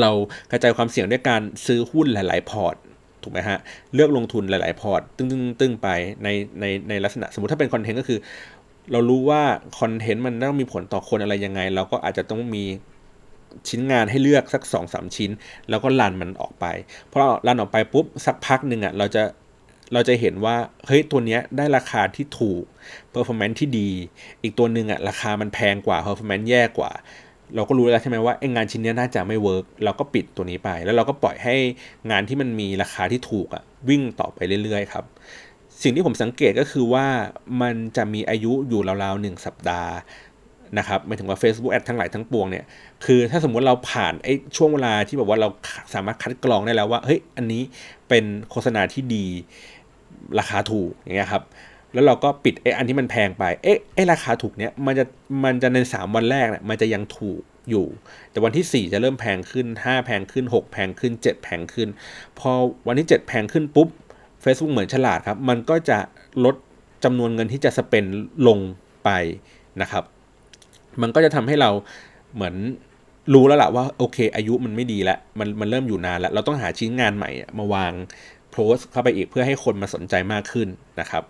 เรากระจายความเสี่ยงด้วยการซื้อหุ้นหลาย ๆ port ถูกไหมฮะ เลือกลงทุนหลาย ๆ port ตึ้งตึ้งไปในในในลักษณะ สมมติถ้าเป็น content ก็คือ เรารู้ว่า content มันต้องมีผลต่อคนอะไรยังไง เราก็อาจจะต้องมีชิ้นงานให้เลือกสัก2อสชิ้น แล้วก็ run มันออกไป เพราะ run ออกไปปุ๊บสักพักหนึ่งอะเราจะเราจะเห็นว่าเฮ้ยตัวเนี้ยได้ราคาที่ถูก performance ที่ดี อีกตัวหนึ่งอะราคามันแพงกว่า performance แย่กว่า เราก็รู้แล้วใช่ไหมว่าไอ้งานชิ้นนี้น่าจะไม่ work เราก็ปิดตัวนี้ไป แล้วเราก็ปล่อยให้งานที่มันมีราคาที่ถูกอะวิ่งต่อไปเรื่อยๆครับ สิ่งที่ผมสังเกตก็คือว่ามันจะมีอายุอยู่ราวๆหนึ่งสัปดาห์นะครับหมายถึงว่า Facebook Ad ทั้งหลายทั้งปวงเนี่ยคือถ้าสมมุติเราผ่านไอ้ช่วงเวลาที่แบบว่าเราสามารถคัดกรองได้แล้วว่าเฮ้ยอันนี้เป็นโฆษณาที่ดีราคาถูกอย่างเงี้ยครับ แล้วเราก็ปิดไอ้อันที่มันแพงไป เอ๊ะไอ้ราคาถูกเนี้ยมันจะมันจะใน 3 วันแรกเนี่ยมันจะยังถูกอยู่ แต่วันที่ 4 จะเริ่มแพงขึ้น 5 แพงขึ้น 6 แพงขึ้น 7 แพงขึ้น พอวันที่ 7 แพงขึ้นปุ๊บ Facebook เหมือนฉลาดครับ มันก็จะลดจำนวนเงินที่จะสเปนลงไปนะครับ มันก็จะทำให้เราเหมือนรู้แล้วล่ะว่าโอเค อายุมันไม่ดีแล้ว มันมันเริ่มอยู่นานแล้ว เราต้องหาชิ้นงานใหม่มาวางโพสเข้าไปอีกเพื่อให้คนมาสนใจมากขึ้นนะครับ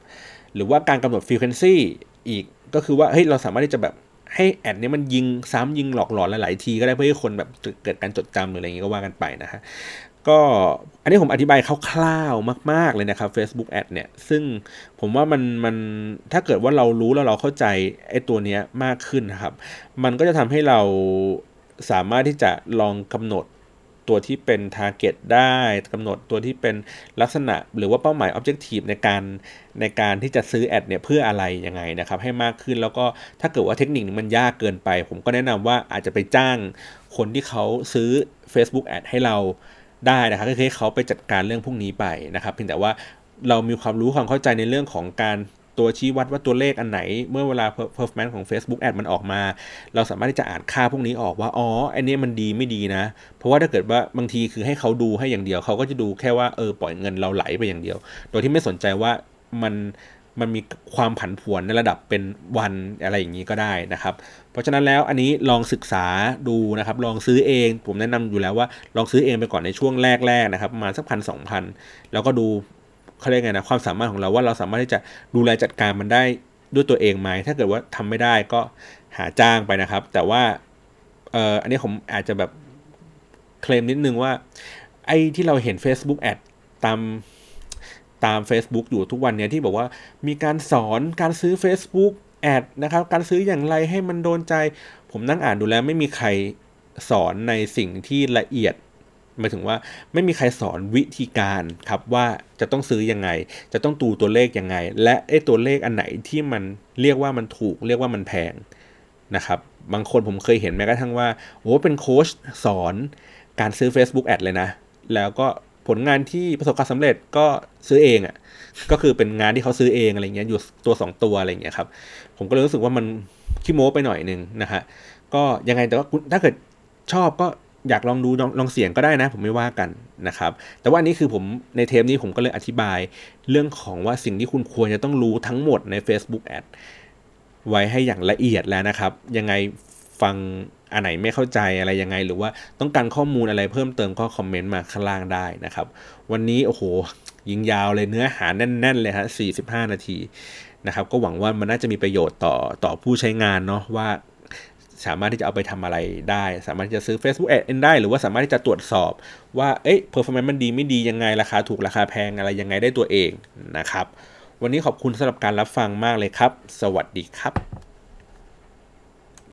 หรือว่าการกำหนดฟรีเควนซี่อีกก็คือว่าเฮ้ยเราสามารถที่จะแบบให้แอดนี้มันยิงซ้ำยิงหลอกหลอนหลายๆทีก็ได้เพื่อให้คนแบบเกิดการจดจำหรืออะไรอย่างงี้ก็ว่ากันไปนะฮะก็อันนี้ผมอธิบายคร่าวๆมาก ๆ เลยนะครับ Facebook Ad เนี่ย ซึ่งผมว่ามันมันถ้าเกิดว่าเรารู้แล้วเราเข้าใจไอ้ตัวเนี้ยมากขึ้นนะครับ มันก็จะทำให้เราสามารถที่จะลองกำหนด ตัวที่เป็น target ได้กำหนดตัวที่เป็นลักษณะหรือว่าเป้าหมาย objective ในการในการที่จะซื้อแอดเนี่ยเพื่ออะไรยังไงนะครับให้มากขึ้นแล้วก็ถ้าเกิดว่าเทคนิคมันยากเกินไป ผมก็แนะนำว่าอาจจะไปจ้างคนที่เขาซื้อ Facebook Ad ให้เราได้นะครับก็คือให้เขาไปจัดการเรื่องพวกนี้ไปนะครับเพียงแต่ว่าเรามีความรู้ความเข้าใจในเรื่องของการ ตัวชี้วัดว่าตัวเลขอันไหน เมื่อเวลา performance ของ Facebook Ad มันออกมา เราสามารถที่จะอ่านค่าพวกนี้ออกว่า อ๋ออันนี้มันดีไม่ดีนะ เพราะว่าถ้าเกิดว่าบางทีคือให้เขาดูให้อย่างเดียว เขาก็จะดูแค่ว่าเออปล่อยเงินเราไหลไปอย่างเดียว โดยที่ไม่สนใจว่ามันมันมีความผันผวนในระดับเป็นวันอะไรอย่างนี้ก็ได้นะครับ เพราะฉะนั้นแล้วอันนี้ลองศึกษาดูนะครับ ลองซื้อเอง ผมแนะนำอยู่แล้วว่าลองซื้อเองไปก่อนในช่วงแรกๆนะครับประมาณสักพันสองพันแล้วก็ดู เขาเรียกไงนะความสามารถของเราว่าเราสามารถที่จะดูแลจัดการมันได้ด้วยตัวเองไหมถ้าเกิดว่าทำไม่ได้ก็หาจ้างไปนะครับ แต่ว่าเอ่ออันนี้ผมอาจจะแบบเคลมนิดนึงว่า ไอ้ที่เราเห็น Facebook แอดตามตาม Facebook อยู่ทุกวันเนี้ยที่บอกว่ามีการสอนการซื้อ Facebook แอดนะครับการซื้ออย่างไรให้มันโดนใจ ผมนั่งอ่านดูแล้วไม่มีใครสอนในสิ่งที่ละเอียด หมายถึงว่าไม่มีใครสอนวิธีการครับว่าจะต้องซื้อยังไง จะต้องตูตัวเลขยังไง และไอ้ตัวเลขอันไหนที่มันเรียกว่ามันถูก เรียกว่ามันแพงนะครับ บางคนผมเคยเห็นแม้กระทั่งว่าโอ้เป็นโค้ชสอนการซื้อ Facebook แอดเลยนะ แล้วก็ผลงานที่ประสบความสำเร็จก็ซื้อเองอะ่ะก็คือเป็นงานที่เขาซื้อเองอะไรเงี้ยอยู่ตัว 2 ตัวอะไรเงี้ยครับผมก็เลยรู้สึกว่ามันขี้โม้ไปหน่อยนึงนะฮะก็ยังไงแต่ว่าถ้าเกิดชอบก็ อยากลองดูลองลองเสียงก็ได้นะ ผมไม่ว่ากันนะครับ แต่ว่านนี้คือผมในเทปนี้ผมก็เลยอธิบายเรื่องของว่าสิ่งที่คุณควรจะต้องรู้ทั้งหมดใน Facebook Ad ไว้ให้อย่างละเอียดแล้วนะครับ ยังไงฟังอันไหนไม่เข้าใจอะไรยังไง หรือว่าต้องการข้อมูลอะไรเพิ่มเติมก็คอมเมนต์มาข้างล่างได้นะครับ วันนี้โอ้โห ยิงยาวเลยเนื้อหาแน่น ๆ เลยฮะ45 นาทีนะครับ ก็หวังว่ามันน่าจะมีประโยชน์ต่อต่อผู้ใช้งานเนาะว่า สามารถที่จะเอาไปทำอะไรได้ สามารถที่จะซื้อ Facebook Ad ได้ หรือว่าสามารถที่จะตรวจสอบว่าเอ๊ะ performance มันดีไม่ดียังไงราคาถูกราคาแพงอะไรยังไงได้ตัวเองนะครับ วันนี้ขอบคุณสำหรับการรับฟังมากเลยครับ สวัสดีครับ